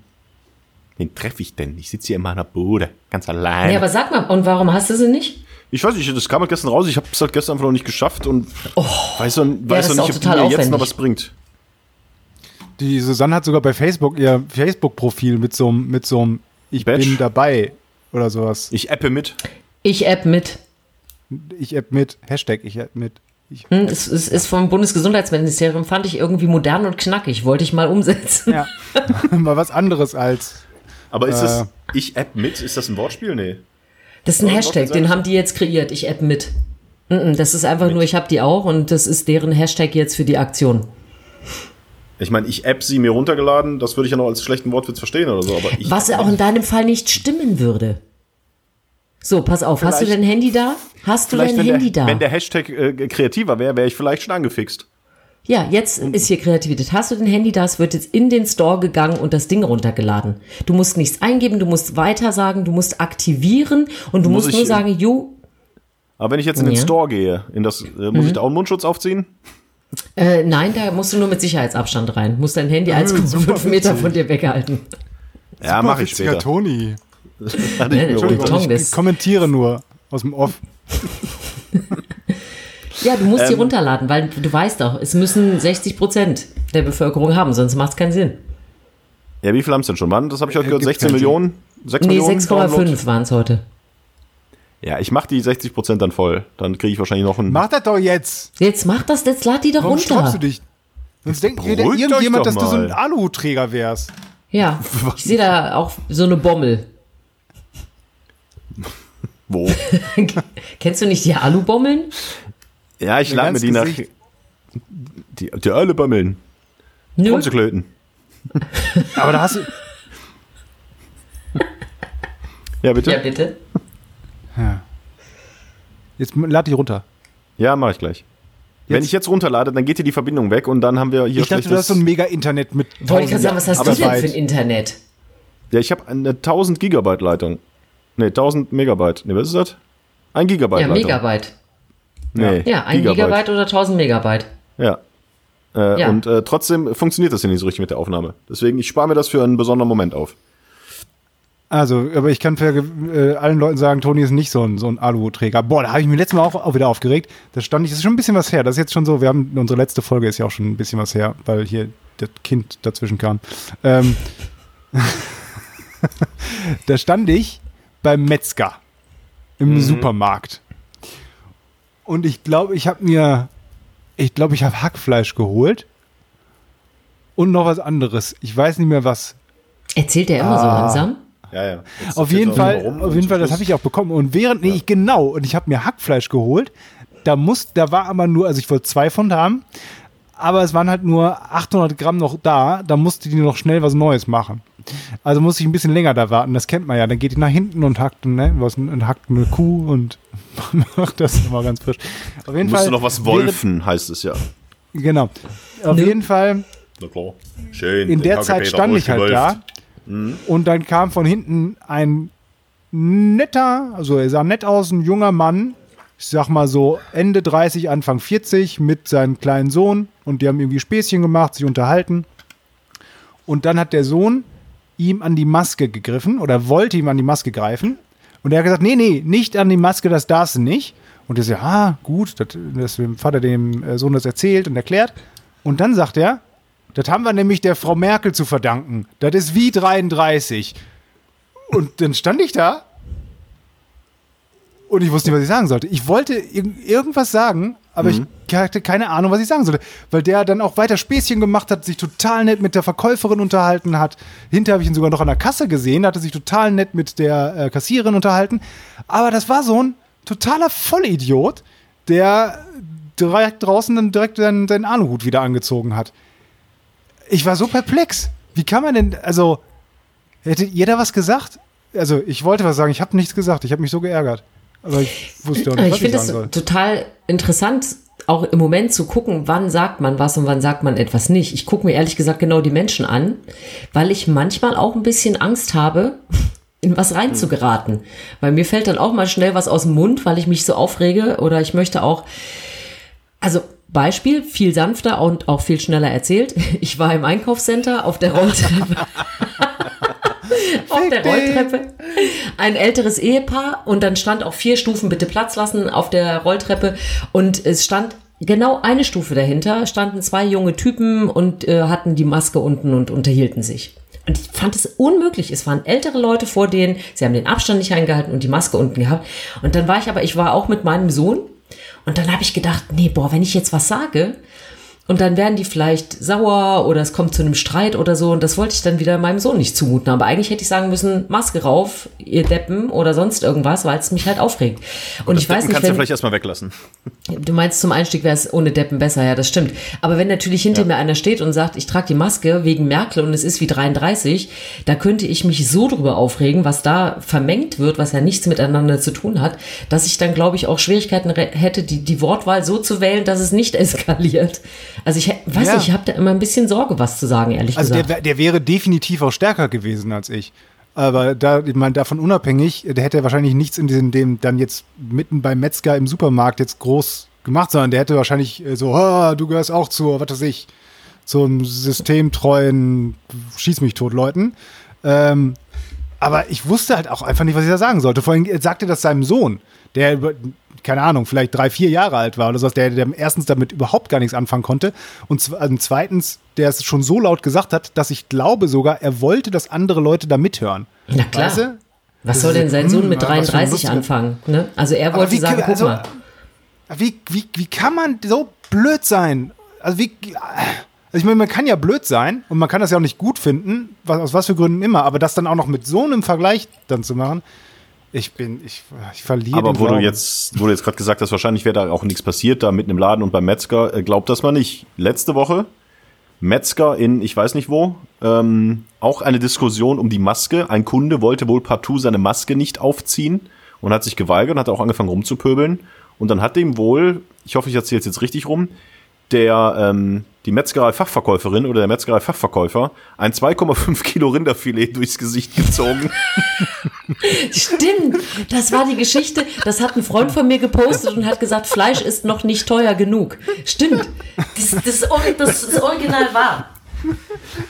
Wen treffe ich denn? Ich sitze hier in meiner Bude, ganz allein. Nee, aber sag mal, und warum hast du sie nicht? ich weiß nicht, das kam halt gestern raus. Ich habe es halt gestern einfach noch nicht geschafft und weiß noch, weiß Oh. ist noch nicht, ob total mir jetzt aufwendig. noch was bringt. Die Susanne hat sogar bei Facebook ihr Facebook-Profil mit so einem, mit so einem Ich Badge? bin dabei oder sowas. Ich appe mit. Ich App mit. Ich App mit, Hashtag ich App mit. Ich, Hm, es, es ist vom Bundesgesundheitsministerium, fand ich irgendwie modern und knackig. Wollte ich mal umsetzen. ja. Mal was anderes als. Aber ist Äh. das ich app mit? Ist das ein Wortspiel? Nee. Das ist ein Aber Hashtag, den haben die jetzt kreiert. Ich App mit. Das ist einfach nur, ich habe die auch und das ist deren Hashtag jetzt für die Aktion. Ich meine, ich app sie mir runtergeladen, das würde ich ja noch als schlechten Wortwitz verstehen oder so, aber ich. Was auch in deinem Fall nicht stimmen würde. So, pass auf, hast du Vielleicht- dein Handy da? Hast du vielleicht, dein Handy der, da? wenn der Hashtag äh, kreativer wäre, wäre ich vielleicht schon angefixt. ja, jetzt ist hier Kreativität. Hast du dein Handy da? Es wird jetzt in den Store gegangen und das Ding runtergeladen. Du musst nichts eingeben, du musst weiter sagen, du musst aktivieren und du Muss musst nur sagen, jo, Aber wenn ich jetzt in den Ja. Store gehe, in das, äh, muss ich da auch einen Mundschutz aufziehen? Äh, nein, da musst du nur mit Sicherheitsabstand rein. Musst dein Handy 1,5 Meter von dir weghalten. Ja, mache ich später. Toni. Mir Entschuldigung. Ich kommentiere nur aus dem Off. Ja, du musst die Ähm. runterladen, weil du weißt doch, es müssen 60 Prozent der Bevölkerung haben, sonst macht es keinen Sinn. Ja, wie viel haben es denn schon? Wann? Das habe ich heute gehört. gibt's 16 keinen Millionen? 6 Nee, Millionen? Downloads? 6,5 waren es heute. Ja, ich mache die 60 Prozent dann voll. Dann kriege ich wahrscheinlich noch einen. Mach das doch jetzt. Jetzt mach das, jetzt lad die doch Warum runter. stoppst du dich? Sonst denkt jeder, irgendjemand, dass du so ein. Aluträger wärst. Ja, ich sehe da auch so eine Bommel. Wo? Kennst du nicht die Alubommeln? Ja, ich lade mir die nach. Gesicht. Die, die alle bammeln. Nö. Rumzuklöten. Aber da hast du. Ja, bitte? Ja, Ja. Jetzt lad die runter. mache ich gleich. Wenn Jetzt- ich jetzt runterlade, dann geht hier die Verbindung weg und dann haben wir hier Ich dachte, du hast so ein Mega-Internet mit. Wollte ich gerade 1000 sagen, was hast du denn für ein Internet? Ja, ich habe eine 1000 Gigabyte Leitung. Nee, 1000 Megabyte. Nee, was ist das? Ein Gigabyte Ja, Leitung. Megabyte. Nee, Ja, ein Gigabyte, oder 1000 Megabyte. Ja. Äh, Ja. Und äh, trotzdem funktioniert das hier nicht so richtig mit der Aufnahme. Deswegen, ich spare mir das für einen besonderen Moment auf. Also, aber ich kann für äh, allen Leuten sagen, Toni ist nicht so ein, so ein Aluträger. Boah, da habe ich mich letztes Mal auch, auch wieder aufgeregt. Da stand ich, das ist schon ein bisschen was her. Das ist jetzt schon so, wir haben, unsere letzte Folge ist ja auch schon ein bisschen was her, weil hier das Kind dazwischen kam. Ähm, da stand ich beim Metzger im Supermarkt. Und ich glaube, ich habe mir, ich glaube, ich habe Hackfleisch geholt und noch was anderes. Ich weiß nicht mehr was. Erzählt der immer so Ah. langsam? Ja, ja. Jetzt Auf jeden Fall, auf jeden Fall, das habe ich auch bekommen. Und während, nee, ich genau, und ich habe mir Hackfleisch geholt. Da muss, da war aber nur, also ich wollte zwei von haben, aber es waren halt nur 800 Gramm noch da. Da musste die noch schnell was Neues machen. Also musste ich ein bisschen länger da warten. Das kennt man ja. Dann geht die nach hinten und hackt, ne, was, und hackt eine Kuh und macht das immer ganz frisch. Auf jeden Musst Fall. du noch was während- wolfen, heißt es ja. Genau. Auf Nö. jeden Fall Na klar. Schön. in der Zeit stand ich halt ausgewolft. da und dann kam von hinten ein netter, also er sah nett aus, ein junger Mann, ich sag mal so Ende 30, Anfang 40 mit seinem kleinen Sohn und die haben irgendwie Späßchen gemacht, sich unterhalten und dann hat der Sohn ihm an die Maske gegriffen oder wollte ihm an die Maske greifen. Und er hat gesagt, nee, nee, nicht an die Maske, das darfst du nicht. Und er sagt, ah, gut, das, das dem Vater dem äh, Sohn das erzählt und erklärt. Und dann sagt er, das haben wir nämlich der Frau Merkel zu verdanken. Das ist wie 33. Und dann stand ich da und ich wusste nicht, was ich sagen sollte. Ich wollte ir irgendwas sagen, aber ich hatte keine Ahnung, was ich sagen sollte. Weil der dann auch weiter Späßchen gemacht hat, sich total nett mit der Verkäuferin unterhalten hat. Hinter habe ich ihn sogar noch an der Kasse gesehen, hatte sich total nett mit der äh, Kassiererin unterhalten. Aber das war so ein totaler Vollidiot, der direkt draußen dann direkt seinen, seinen Aluhut wieder angezogen hat. Ich war so perplex. Wie kann man denn, also, hätte jeder was gesagt? Also, ich wollte was sagen, ich habe nichts gesagt, ich habe mich so geärgert. Aber ich wusste auch nicht, Ich was ich finde sagen es soll. total interessant, auch im Moment zu gucken, wann sagt man was und wann sagt man etwas nicht. Ich gucke mir ehrlich gesagt genau die Menschen an, weil ich manchmal auch ein bisschen Angst habe, in was reinzugeraten. Weil mir fällt dann auch mal schnell was aus dem Mund, weil ich mich so aufrege oder ich möchte auch, also Beispiel, viel sanfter und auch viel schneller erzählt. Ich war im Einkaufscenter auf der Rolltreppe. auf der Rolltreppe. Ein älteres Ehepaar und dann stand auch vier Stufen bitte Platz lassen auf der Rolltreppe und es stand genau eine Stufe dahinter standen zwei junge Typen und äh, hatten die Maske unten und unterhielten sich. Und ich fand es unmöglich. Es waren ältere Leute vor denen, sie haben den Abstand nicht eingehalten und die Maske unten gehabt. Und dann war ich aber, ich war auch mit meinem Sohn und dann habe ich gedacht, nee, boah, wenn ich jetzt was sage, und dann werden die vielleicht sauer oder es kommt zu einem Streit oder so. Und das wollte ich dann wieder meinem Sohn nicht zumuten. Aber eigentlich hätte ich sagen müssen, Maske rauf, ihr Deppen oder sonst irgendwas, weil es mich halt aufregt. Und Das ich weiß Deppen nicht, kannst du wenn, vielleicht erstmal weglassen. Du meinst, zum Einstieg wäre es ohne Deppen besser, ja, das stimmt. Aber wenn natürlich hinter mir einer steht und sagt, ich trage die Maske wegen Merkel und es ist wie 33, da könnte ich mich so drüber aufregen, was da vermengt wird, was ja nichts miteinander zu tun hat, dass ich dann, glaube ich, auch Schwierigkeiten hätte, die, die Wortwahl so zu wählen, dass es nicht eskaliert. Also ich weiß Ja. nicht, ich habe da immer ein bisschen Sorge, was zu sagen, ehrlich Also der, gesagt. wär- der wäre definitiv auch stärker gewesen als ich. Aber da, ich meine, davon unabhängig, der hätte wahrscheinlich nichts in diesem, dem dann jetzt mitten beim Metzger im Supermarkt jetzt groß gemacht, sondern der hätte wahrscheinlich äh, so, ah, du gehörst auch zur, was weiß ich, zum systemtreuen Schieß mich tot Leuten. Ähm, aber ich wusste halt auch einfach nicht, was ich da sagen sollte. Vor allem er sagte das seinem Sohn, der, über- keine Ahnung, vielleicht drei, vier Jahre alt war oder sowas, der, der erstens damit überhaupt gar nichts anfangen konnte und also zweitens, der es schon so laut gesagt hat, dass ich glaube sogar, er wollte, dass andere Leute da mithören. Na klar. Weißt du? Was soll denn sein Sohn mit Hm, ein 33 lustiger- anfangen? Ne? Also er wollte wie sagen, guck also- mal. Wie, wie, wie kann man so blöd sein? Also wie. Also ich meine, man kann ja blöd sein und man kann das ja auch nicht gut finden, was, aus was für Gründen immer, aber das dann auch noch mit so einem Vergleich dann zu machen, ich bin, ich, ich verliere Aber wo du Glauben. jetzt, wo du jetzt gerade gesagt hast, wahrscheinlich wäre da auch nichts passiert, da mitten im Laden und beim Metzger, äh, glaubt das mal nicht. Letzte Woche, Metzger in, ich weiß nicht wo, ähm, auch eine Diskussion um die Maske. Ein Kunde wollte wohl partout seine Maske nicht aufziehen und hat sich geweigert und hat auch angefangen rumzupöbeln. Und dann hat dem wohl, ich hoffe, ich erzähle es jetzt richtig rum, der, ähm, die Metzgerei-Fachverkäuferin oder der Metzgerei-Fachverkäufer ein 2,5 Kilo Rinderfilet durchs Gesicht gezogen. Stimmt, das war die Geschichte. Das hat ein Freund von mir gepostet und hat gesagt, Fleisch ist noch nicht teuer genug. Stimmt, das, das, das ist original wahr.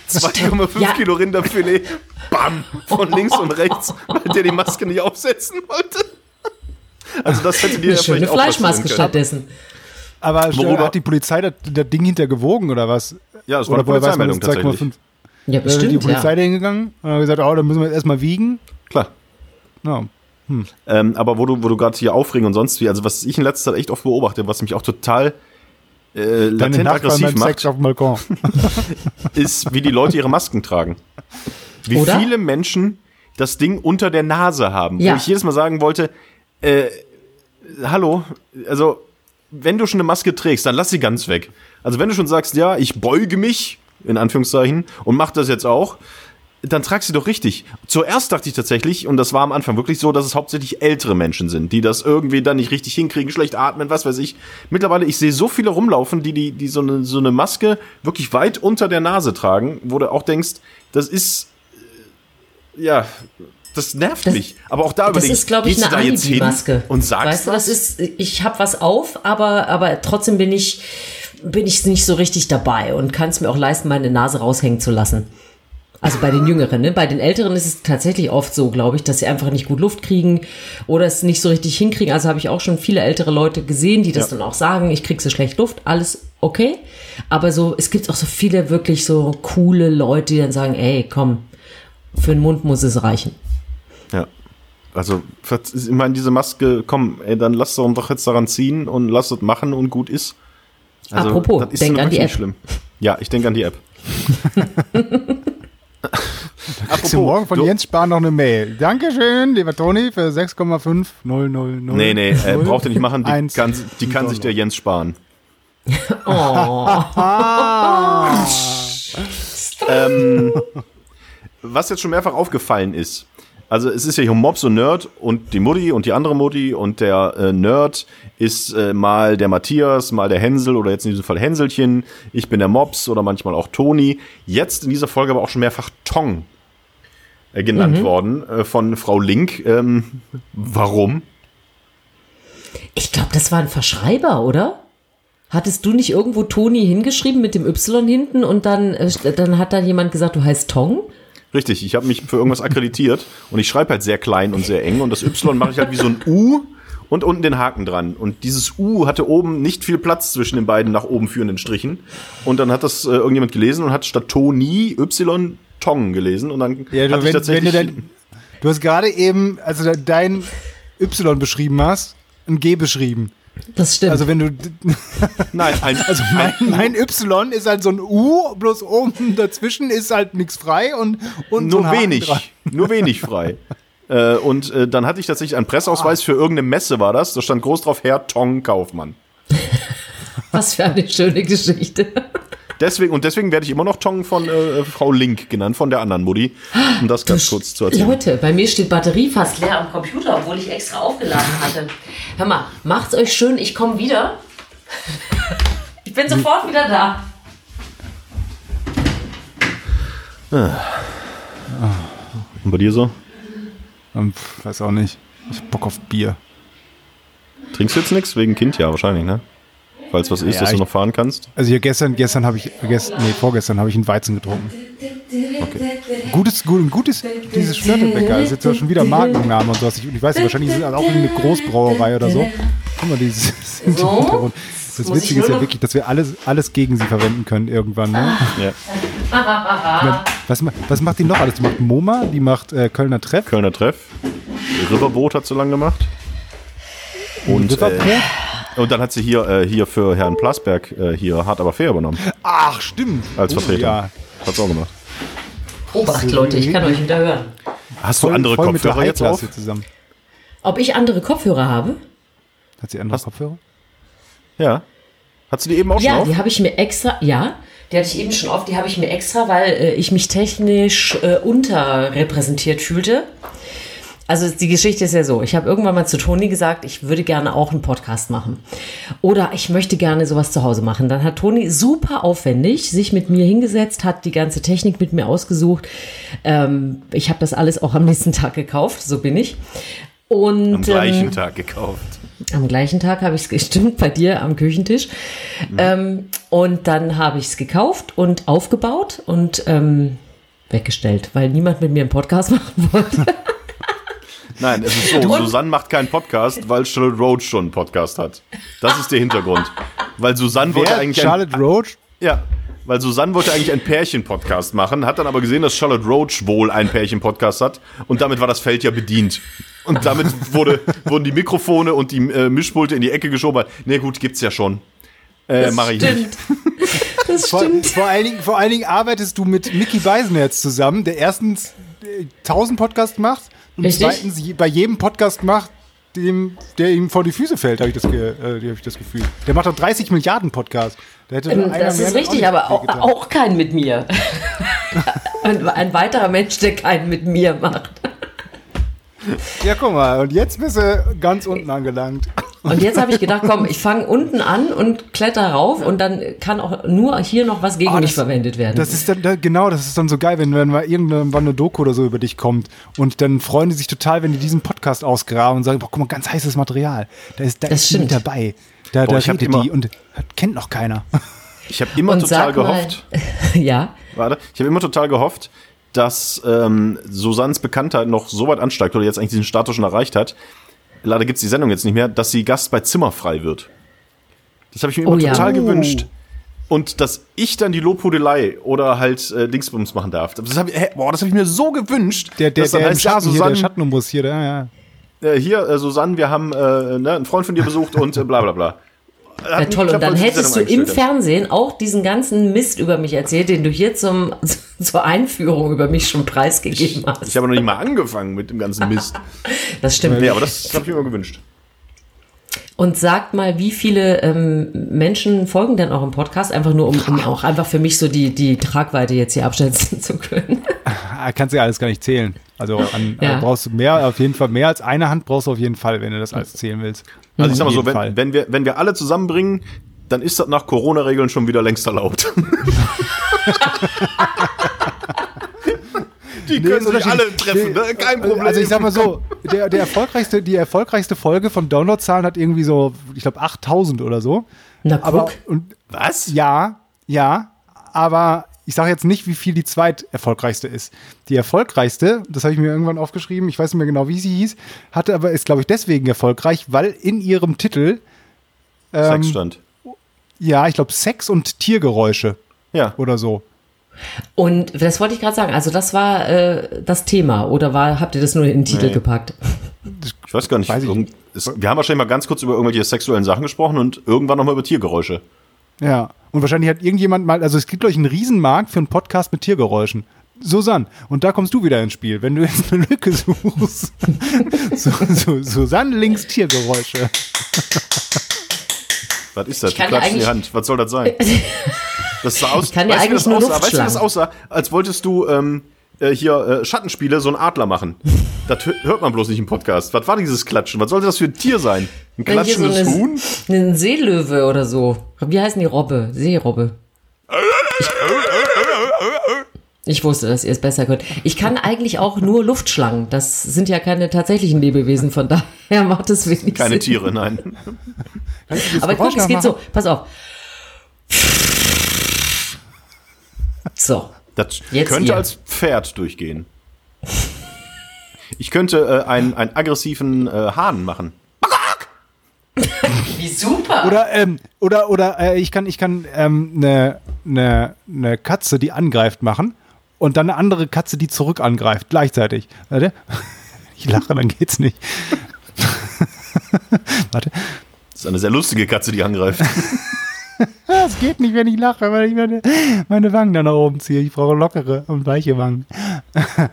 2,5 Ja. Kilo Rinderfilet, bam, von links und rechts, weil der die Maske nicht aufsetzen wollte. Also das hätte dir Eine ja schöne auch Fleischmaske passieren können. Aber Worüber? hat die Polizei das, das Ding hintergewogen oder was? Ja, das war oder eine Polizeimeldung dass 2,5 tatsächlich. Ja, Da ist die bestimmt, Polizei ja. da hingegangen und gesagt, oh, dann müssen wir jetzt erstmal wiegen. Klar. Ja. Ähm, aber wo du, wo du gerade hier aufregen und sonst wie, also was ich in letzter Zeit echt oft beobachte, was mich auch total äh, latent aggressiv macht, auf dem Balkon. ist, wie die Leute ihre Masken tragen. Wie Oder? viele Menschen das Ding unter der Nase haben. Ja. Wo ich jedes Mal sagen wollte, äh, hallo, also wenn du schon eine Maske trägst, dann lass sie ganz weg. Also wenn du schon sagst, ja, ich beuge mich, in Anführungszeichen, und mach das jetzt auch, dann trag sie doch richtig. Zuerst dachte ich tatsächlich, und das war am Anfang wirklich so, dass es hauptsächlich ältere Menschen sind, die das irgendwie dann nicht richtig hinkriegen, schlecht atmen, was weiß ich. Mittlerweile, ich sehe so viele rumlaufen, die, die, die so, eine, so eine Maske wirklich weit unter der Nase tragen, wo du auch denkst, das ist, äh, ja, das nervt Das- mich. Aber auch da Das überlege ist, glaube ich, eine da jetzt hin Alibi-Maske. und sagst weißt du, das ist, ich habe was auf, aber, aber trotzdem bin ich, bin ich nicht so richtig dabei und kann es mir auch leisten, meine Nase raushängen zu lassen. Also bei den Jüngeren, ne? Bei den Älteren ist es tatsächlich oft so, glaube ich, dass sie einfach nicht gut Luft kriegen oder es nicht so richtig hinkriegen. Also habe ich auch schon viele ältere Leute gesehen, die das Ja. dann auch sagen, ich krieg so schlecht Luft, alles okay. Aber so, es gibt auch so viele wirklich so coole Leute, die dann sagen, ey, komm, für den Mund muss es reichen. Ja. Also, ich meine, diese Maske, komm, ey, dann lass doch doch jetzt daran ziehen und lass es machen und gut ist. Also, Apropos, das ist denk an die App. nicht Schlimm. Ja, ich denke an die App. Du morgen von du- Jens Spahn noch eine Mail. Dankeschön, lieber Toni, für 6,5000. Nee, nee, äh, braucht ihr nicht machen, die kann, die kann sich der Jens sparen. Oh, ähm, was jetzt schon mehrfach aufgefallen ist, also es ist ja hier Mops und Nerd und die Mutti und die andere Mutti und der äh, Nerd ist äh, mal der Matthias, mal der Hänsel oder jetzt in diesem Fall Hänselchen. Ich bin der Mops oder manchmal auch Toni. Jetzt in dieser Folge aber auch schon mehrfach Tong äh, genannt worden äh, von Frau Link. Ähm, warum? ich glaube, das war ein Verschreiber, oder? Hattest du nicht irgendwo Toni hingeschrieben mit dem Y hinten und dann, äh, dann hat dann jemand gesagt, du heißt Tong? Richtig, ich habe mich für irgendwas akkreditiert und ich schreibe halt sehr klein und sehr eng und das Y mache ich halt wie so ein U und unten den Haken dran. Und dieses U hatte oben nicht viel Platz zwischen den beiden nach oben führenden Strichen. Und dann hat das äh, irgendjemand gelesen und hat statt Toni Y Tong gelesen und dann Ja, du, hatte wenn, ich wenn tatsächlich du, denn, du hast gerade eben, also de- dein Y beschrieben hast, ein G beschrieben. Das stimmt. Also wenn du, nein, ein, also mein, mein Y ist halt so ein U, bloß oben dazwischen ist halt nichts frei und, und so nur ein Haken wenig, dran. nur wenig frei. äh, und äh, dann hatte ich tatsächlich einen Presseausweis für irgendeine Messe war das. Da stand groß drauf Herr Tong Kaufmann. Was für eine schöne Geschichte. Deswegen, und deswegen werde ich immer noch Tong von äh, Frau Link genannt, von der anderen Mutti, um das ganz kurz zu erzählen. Leute, bei mir steht Batterie fast leer am Computer, obwohl ich extra aufgeladen hatte. Hör mal, macht's euch schön, ich komme wieder. Ich bin sofort wieder da. Und bei dir so? Ähm, pf, weiß auch nicht. Ich hab Bock auf Bier. Trinkst du jetzt nichts? Wegen Kind, ja, wahrscheinlich, ne? Falls was ist, Ja, dass du noch fahren kannst. Also hier gestern, gestern habe ich, gest, nee, vorgestern habe ich einen Weizen getrunken. Gutes, gut, gutes, dieses Störtebäcker ist jetzt ja schon wieder Markenname und sowas. Ich, ich weiß nicht, wahrscheinlich ist es auch eine Großbrauerei oder so. Guck mal, dieses So? Hintergrund. Das muss Witzige ist ja wirklich, dass wir alles, alles gegen sie verwenden können irgendwann. Ne? Ja. Was, was macht die noch alles? Die macht MoMA, die macht äh, Kölner Treff. Kölner Treff. Riverboot hat sie lang gemacht. Und, Riverboot? äh, und dann hat sie hier, äh, hier für Herrn Plasberg äh, hier hart aber fair übernommen. Ach, stimmt. Als Oh, Vertreter. Ja, Hat's auch gemacht. Obacht, Leute, ich kann euch wieder hören. Hast du voll, andere voll Kopfhörer jetzt auf? Zusammen. Ob ich andere Kopfhörer habe? Hat sie andere Hast- Kopfhörer? Ja. Hast du die eben auch schon Ja, auf? die habe ich mir extra, ja, die hatte ich eben schon auf, die habe ich mir extra, weil äh, ich mich technisch äh, unterrepräsentiert fühlte. Also die Geschichte ist ja so, ich habe irgendwann mal zu Toni gesagt, ich würde gerne auch einen Podcast machen. Oder ich möchte gerne sowas zu Hause machen. Dann hat Toni super aufwendig sich mit mir hingesetzt, hat die ganze Technik mit mir ausgesucht. Ähm, ich habe das alles auch am nächsten Tag gekauft, so bin ich. Und, Am gleichen ähm, Tag gekauft. am gleichen Tag habe ich es gestimmt bei dir am Küchentisch. Ähm, und dann habe ich es gekauft und aufgebaut und ähm, weggestellt, weil niemand mit mir einen Podcast machen wollte. Nein, es ist so, Susanne macht keinen Podcast, weil Charlotte Roach schon einen Podcast hat. Das ist der Hintergrund. Weil Susanne wollte eigentlich Charlotte Roach? ein, ja, weil Susanne wollte eigentlich einen Pärchen-Podcast machen, hat dann aber gesehen, dass Charlotte Roach wohl einen Pärchen-Podcast hat und damit war das Feld ja bedient. Und damit wurde, wurden die Mikrofone und die äh, Mischpulte in die Ecke geschoben. Nee, gut, gibt's ja schon. Äh, mache ich nicht. Das Vor, stimmt. vor, allen Dingen, vor allen Dingen arbeitest du mit Mickey Beisenherz zusammen, der erstens äh, 1000 Podcasts macht und Richtig. zweitens bei jedem Podcast macht, dem, der ihm vor die Füße fällt, habe ich, das ge- äh, hab ich das Gefühl. Der macht doch 30 Milliarden Podcasts. Ähm, einer Das ist richtig, aber auch, auch kein mit mir. ein, ein weiterer Mensch, der keinen mit mir macht. Ja, guck mal, und jetzt bist du ganz unten angelangt. Und jetzt habe ich gedacht, komm, ich fange unten an und kletter rauf und dann kann auch nur hier noch was gegen Oh, mich das- verwendet werden. Das ist dann, da, genau, das ist dann so geil, wenn, wenn mal irgendwann eine Doku oder so über dich kommt und dann freuen die sich total, wenn die diesen Podcast ausgraben und sagen, boah, guck mal, ganz heißes Material. Da ist, da Das ist die mit stimmt. dabei. Da, Boah, da ich redet immer- die und kennt noch keiner. Ich habe immer und total sag mal, gehofft, ja, warte, ich habe immer total gehofft, dass ähm, Susannes Bekanntheit noch so weit ansteigt oder jetzt eigentlich diesen Status schon erreicht hat. Leider gibt's die Sendung jetzt nicht mehr, dass sie Gast bei Zimmerfrei wird. Das habe ich mir Oh immer ja. total Oh. gewünscht. Und dass ich dann die Lobhudelei oder halt äh, Dingsbums machen darf. Das habe ich, hä, boah, das hab ich mir so gewünscht. Der, der, dass der, heißt, ja, Schatten hier, der Susanne, Schattenumriss hier, der, ja. äh, hier, äh, Susanne, wir haben äh, ne, einen Freund von dir besucht und äh, bla bla bla. Ja, toll. Und dann hättest du im. Fernsehen auch diesen ganzen Mist über mich erzählt, den du hier zum, zur Einführung über mich schon preisgegeben hast. Ich habe noch nicht mal angefangen mit dem ganzen Mist. Das stimmt. Nee, aber das habe ich mir immer gewünscht. Und sagt mal, wie viele ähm, Menschen folgen denn auch im Podcast? Einfach nur, um, um auch einfach für mich so die, die Tragweite jetzt hier abschätzen zu können. Ah, Kannst du ja alles gar nicht zählen. Also an, Ja. äh, brauchst du mehr, auf jeden Fall, mehr als eine Hand brauchst du auf jeden Fall, wenn du das alles zählen willst. Also ich sag mal so, wenn, wenn, wir, wenn wir alle zusammenbringen, dann ist das nach Corona-Regeln schon wieder längst erlaubt. Die Nee, können ist sich alle treffen, ne? kein Problem. Also ich sag mal so, der, der erfolgreichste, die erfolgreichste Folge von Downloadzahlen hat irgendwie so, ich glaube 8000 oder so. Na, guck. Aber und Was? ja, ja, aber ich sage jetzt nicht, wie viel die zweit erfolgreichste ist. Die erfolgreichste, das habe ich mir irgendwann aufgeschrieben, ich weiß nicht mehr genau, wie sie hieß, hatte aber ist glaube ich deswegen erfolgreich, weil in ihrem Titel ähm, Sexstand. ja, ich glaube Sex und Tiergeräusche Ja. oder so. Und das wollte ich gerade sagen. Also das war äh, das Thema. Oder war, habt ihr das nur in den Titel Nee. gepackt? Ich weiß gar nicht. Weiß ich wir haben wahrscheinlich mal ganz kurz über irgendwelche sexuellen Sachen gesprochen und irgendwann nochmal über Tiergeräusche. Ja, und wahrscheinlich hat irgendjemand mal, also es gibt euch einen Riesenmarkt für einen Podcast mit Tiergeräuschen. Susanne, und da kommst du wieder ins Spiel, wenn du jetzt eine Lücke suchst. so, so, Susanne links Tiergeräusche. Was ist das? Ich Du klatschst in die Hand. Was soll das sein? Das sah aus, Ich kann weißt du, wie eigentlich das nur aussah? Weißt du, wie das aussah? Als wolltest du ähm, äh, hier äh, Schattenspiele, so einen Adler machen. Das hö- hört man bloß nicht im Podcast. Was war dieses Klatschen? Was sollte das für ein Tier sein? Ein so klatschendes eine- Huhn? Ein Seelöwe oder so. Wie heißen die Robbe? Seerobbe. Ich wusste, dass ihr es besser könnt. Ich kann eigentlich auch nur Luftschlangen. Das sind ja keine tatsächlichen Lebewesen, von daher macht es wenig Keine Sinn. Tiere, nein. Aber guck, es geht so. Pass auf. So. Das Jetzt könnte ihr. als Pferd durchgehen. Ich könnte äh, einen, einen aggressiven äh, Hahn machen. Wie super. Oder, ähm, oder, oder äh, ich kann, ich kann ähm, eine, eine, eine Katze, die angreift, machen und dann eine andere Katze, die zurück angreift, gleichzeitig. Warte. Ich lache, dann geht's nicht. Warte. Das ist eine sehr lustige Katze, die angreift. Das geht nicht, wenn ich lache, weil ich meine, meine Wangen dann nach oben ziehe. Ich brauche lockere und weiche Wangen.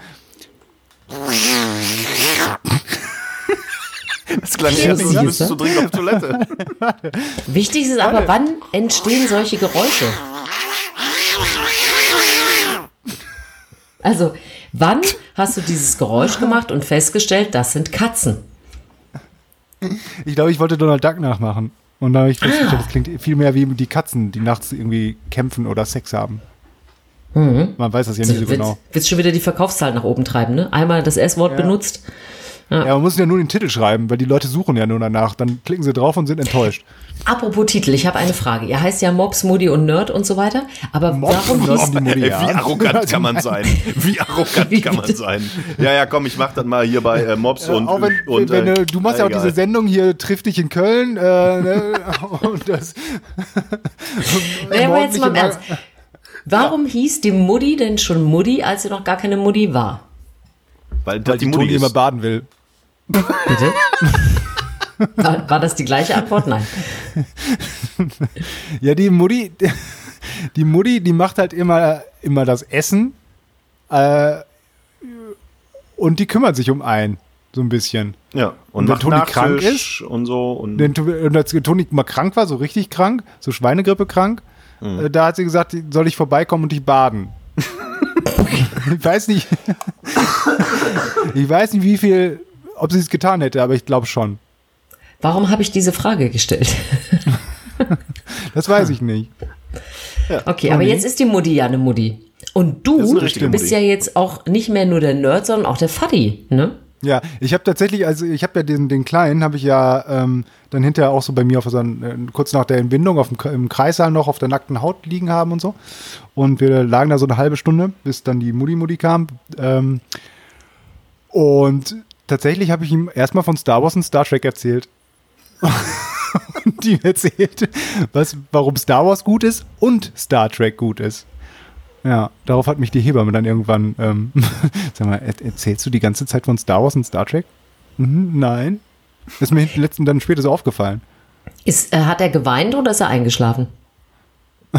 Das klang Ja, erst, als müsstest du? dringend auf Toilette. Wichtig ist aber, wann entstehen solche Geräusche? Also, wann hast du dieses Geräusch gemacht und festgestellt, das sind Katzen? Ich glaube, ich wollte Donald Duck nachmachen. Und da habe ich festgestellt, das klingt viel mehr wie die Katzen, die nachts irgendwie kämpfen oder Sex haben. Man weiß das ja nicht so Willst, genau. willst schon wieder die Verkaufszahlen nach oben treiben, ne? Einmal das S-Wort benutzt. Ja, man muss ja nur den Titel schreiben, weil die Leute suchen ja nur danach. Dann klicken sie drauf und sind enttäuscht. Apropos Titel, ich habe eine Frage. Ihr heißt ja Mobs, Moody und Nerd und so weiter. Aber warum und Nerd hieß, und Ey, ja. Wie arrogant kann man sein? Wie arrogant Wie kann man sein? Ja, ja, komm, ich mach das mal hier bei äh, Mobs und. auch wenn, und wenn äh, du, du machst ja auch egal. diese Sendung hier, triff dich in Köln. Äh, ne? und das, Nee, aber jetzt mal im Ernst. Warum hieß die Mutti denn schon Mutti, als sie noch gar keine Mutti war? Weil weil die die Mutti immer baden will. Bitte? War, war das die gleiche Antwort? Nein. Ja, die Mutti, die Mutti, die macht halt immer, immer das Essen äh, und die kümmert sich um einen, so ein bisschen. Ja, und, Und wenn Toni Nachtisch krank ist? und so. Und Wenn als Toni mal krank war, so richtig krank, so Schweinegrippe krank, äh, da hat sie gesagt, soll ich vorbeikommen und dich baden. ich weiß nicht, ich weiß nicht, wie viel, ob sie es getan hätte, aber ich glaube schon. Warum habe ich diese Frage gestellt? Das weiß ich nicht. Okay, aber jetzt ist die Mutti ja eine Mutti. Und du bist Mutti. ja jetzt auch nicht mehr nur der Nerd, sondern auch der Faddy, ne? Ja, ich habe tatsächlich, also ich habe ja den, den kleinen, habe ich ja ähm, dann hinterher auch so bei mir auf so einen, äh, kurz nach der Entbindung auf dem, im Kreissaal noch auf der nackten Haut liegen haben und so. Und wir lagen da so eine halbe Stunde, bis dann die Mutti Mutti kam. Ähm, und tatsächlich habe ich ihm erstmal von Star Wars und Star Trek erzählt. und die erzählt, was, warum Star Wars gut ist und Star Trek gut ist. Ja, darauf hat mich die Hebamme dann irgendwann, ähm, sag mal, er erzählst du die ganze Zeit von Star Wars und Star Trek? Mhm, nein. Das ist mir letzten dann später so aufgefallen. Ist, äh, hat er geweint oder ist er eingeschlafen?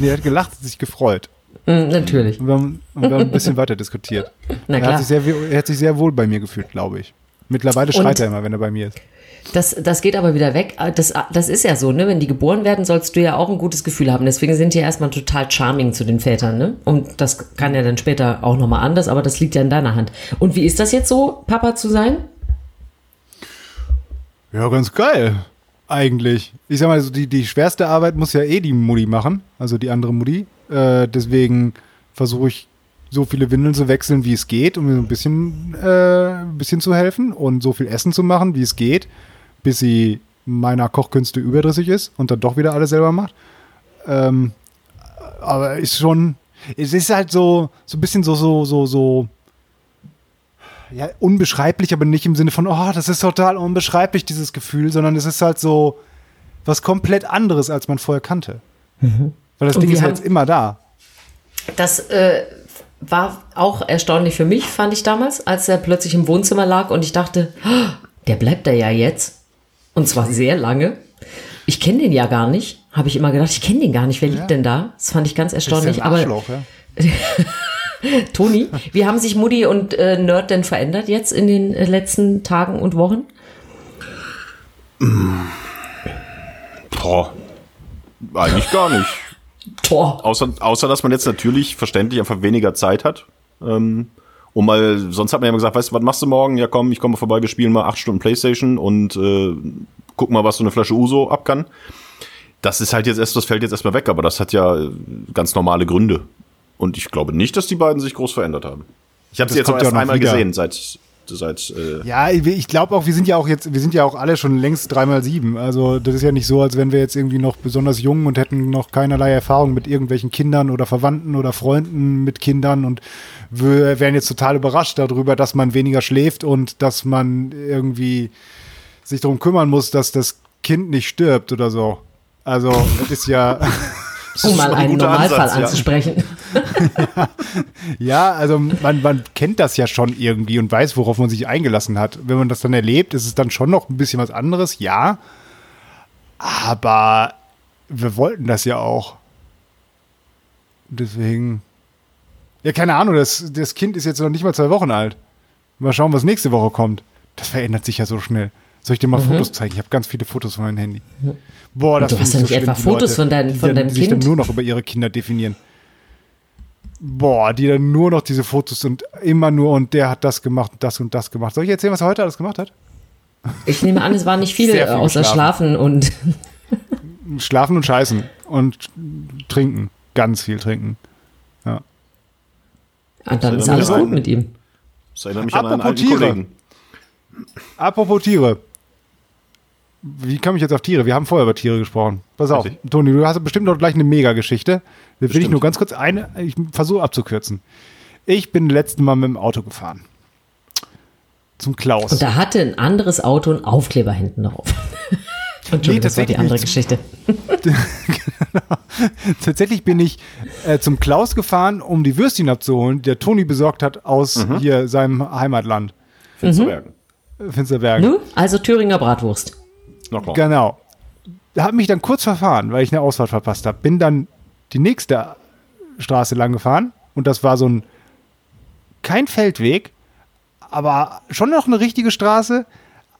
Nee, er hat gelacht, hat sich gefreut. Mm, natürlich. Und wir haben, und wir haben ein bisschen weiter diskutiert. Na Er hat, klar. sich sehr, er hat sich sehr wohl bei mir gefühlt, glaube ich. Mittlerweile schreit Und- er immer, wenn er bei mir ist. Das, das geht aber wieder weg. Das, das ist ja so, ne? Wenn die geboren werden, sollst du ja auch ein gutes Gefühl haben. Deswegen sind die erstmal total charming zu den Vätern, ne? Und das kann ja dann später auch nochmal anders, aber das liegt ja in deiner Hand. Und wie ist das jetzt so, Papa zu sein? Ja, ganz geil. Eigentlich. Ich sag mal, so die, die schwerste Arbeit muss ja eh die Mutti machen, also die andere Mutti. Äh, deswegen versuche ich so viele Windeln zu wechseln, wie es geht, um mir so ein bisschen, äh, ein bisschen zu helfen und so viel Essen zu machen, wie es geht, bis sie meiner Kochkünste überdrüssig ist und dann doch wieder alles selber macht. Ähm, aber ist schon, es ist halt so, so ein bisschen so, so, so, so, ja, unbeschreiblich, aber nicht im Sinne von, oh, das ist total unbeschreiblich, dieses Gefühl, sondern es ist halt so was komplett anderes, als man vorher kannte. Weil das Und Ding ist ja jetzt immer da. Das äh, war auch erstaunlich für mich, fand ich damals, als er plötzlich im Wohnzimmer lag und ich dachte, "Oh, der bleibt da ja jetzt. Und zwar sehr lange. Ich kenne den ja gar nicht. Habe ich immer gedacht, ich kenne den gar nicht. Wer liegt denn da? Das fand ich ganz ist erstaunlich. ja ein Aber Arschloch, ja. Toni, wie haben sich Mutti und äh, Nerd denn verändert jetzt in den äh, letzten Tagen und Wochen? Boah. Eigentlich gar nicht. Tor. Außer, außer, dass man jetzt natürlich verständlich einfach weniger Zeit hat. Ähm, um mal, sonst hat man ja immer gesagt, weißt du, was machst du morgen? Ja komm, ich komme vorbei, wir spielen mal acht Stunden Playstation und äh, guck mal, was so eine Flasche Uso ab kann. Das ist halt jetzt erst, das fällt jetzt erstmal weg, aber das hat ja äh, ganz normale Gründe. Und ich glaube nicht, dass die beiden sich groß verändert haben. Ich habe sie jetzt auch erst einmal wieder. gesehen, seit, seit äh, Ja, ich glaube auch, wir sind ja auch jetzt, wir sind ja auch alle schon längst dreimal sieben. Also das ist ja nicht so, als wären wir jetzt irgendwie noch besonders jung und hätten noch keinerlei Erfahrung mit irgendwelchen Kindern oder Verwandten oder Freunden mit Kindern und wir wären jetzt total überrascht darüber, dass man weniger schläft und dass man irgendwie sich darum kümmern muss, dass das Kind nicht stirbt oder so. Also das ist ja, Um mal einen Normalfall Ansatz, ja. anzusprechen. ja, also man, man kennt das ja schon irgendwie und weiß, worauf man sich eingelassen hat. Wenn man das dann erlebt, ist es dann schon noch ein bisschen was anderes, ja. Aber wir wollten das ja auch. Deswegen. Ja, keine Ahnung, das, das Kind ist jetzt noch nicht mal zwei Wochen alt. Mal schauen, was nächste Woche kommt. Das verändert sich ja so schnell. Soll ich dir mal Fotos zeigen? Ich habe ganz viele Fotos von meinem Handy. Boah, das Du hast ja ich nicht so etwa die Fotos Leute, von dein- die von deinem sich dann Kind? nur noch über ihre Kinder definieren. Boah, die dann nur noch diese Fotos und immer nur und der hat das gemacht und das und das gemacht. Soll ich erzählen, was er heute alles gemacht hat? Ich nehme an, es war nicht viel, Sehr viel äh, außer geschlafen. Schlafen und Schlafen und scheißen und trinken. Ganz viel trinken. Ah, dann ist alles gut mit ihm. das erinnert mich an einen Apropos alten Tiere. Kollegen. Apropos Tiere. Wie komme ich jetzt auf Tiere? Wir haben vorher über Tiere gesprochen. Pass auf, Richtig. Toni, du hast bestimmt noch gleich eine Mega-Geschichte. Da will ich nur ganz kurz eine, ich versuche abzukürzen. Ich bin letzten Mal mit dem Auto gefahren. Zum Klaus. Und da hatte ein anderes Auto einen Aufkleber hinten drauf. Entschuldigung, das war die tatsächlich andere. Geschichte. Tatsächlich bin ich äh, zum Klaus gefahren, um die Würstchen abzuholen, die der Toni besorgt hat aus Mhm. hier seinem Heimatland, Finsterbergen. äh, Finsterbergen. Also Thüringer Bratwurst. Noch mal. Genau. Da habe mich dann kurz verfahren, weil ich eine Ausfahrt verpasst habe. Bin dann die nächste Straße lang gefahren und das war so ein kein Feldweg, aber schon noch eine richtige Straße,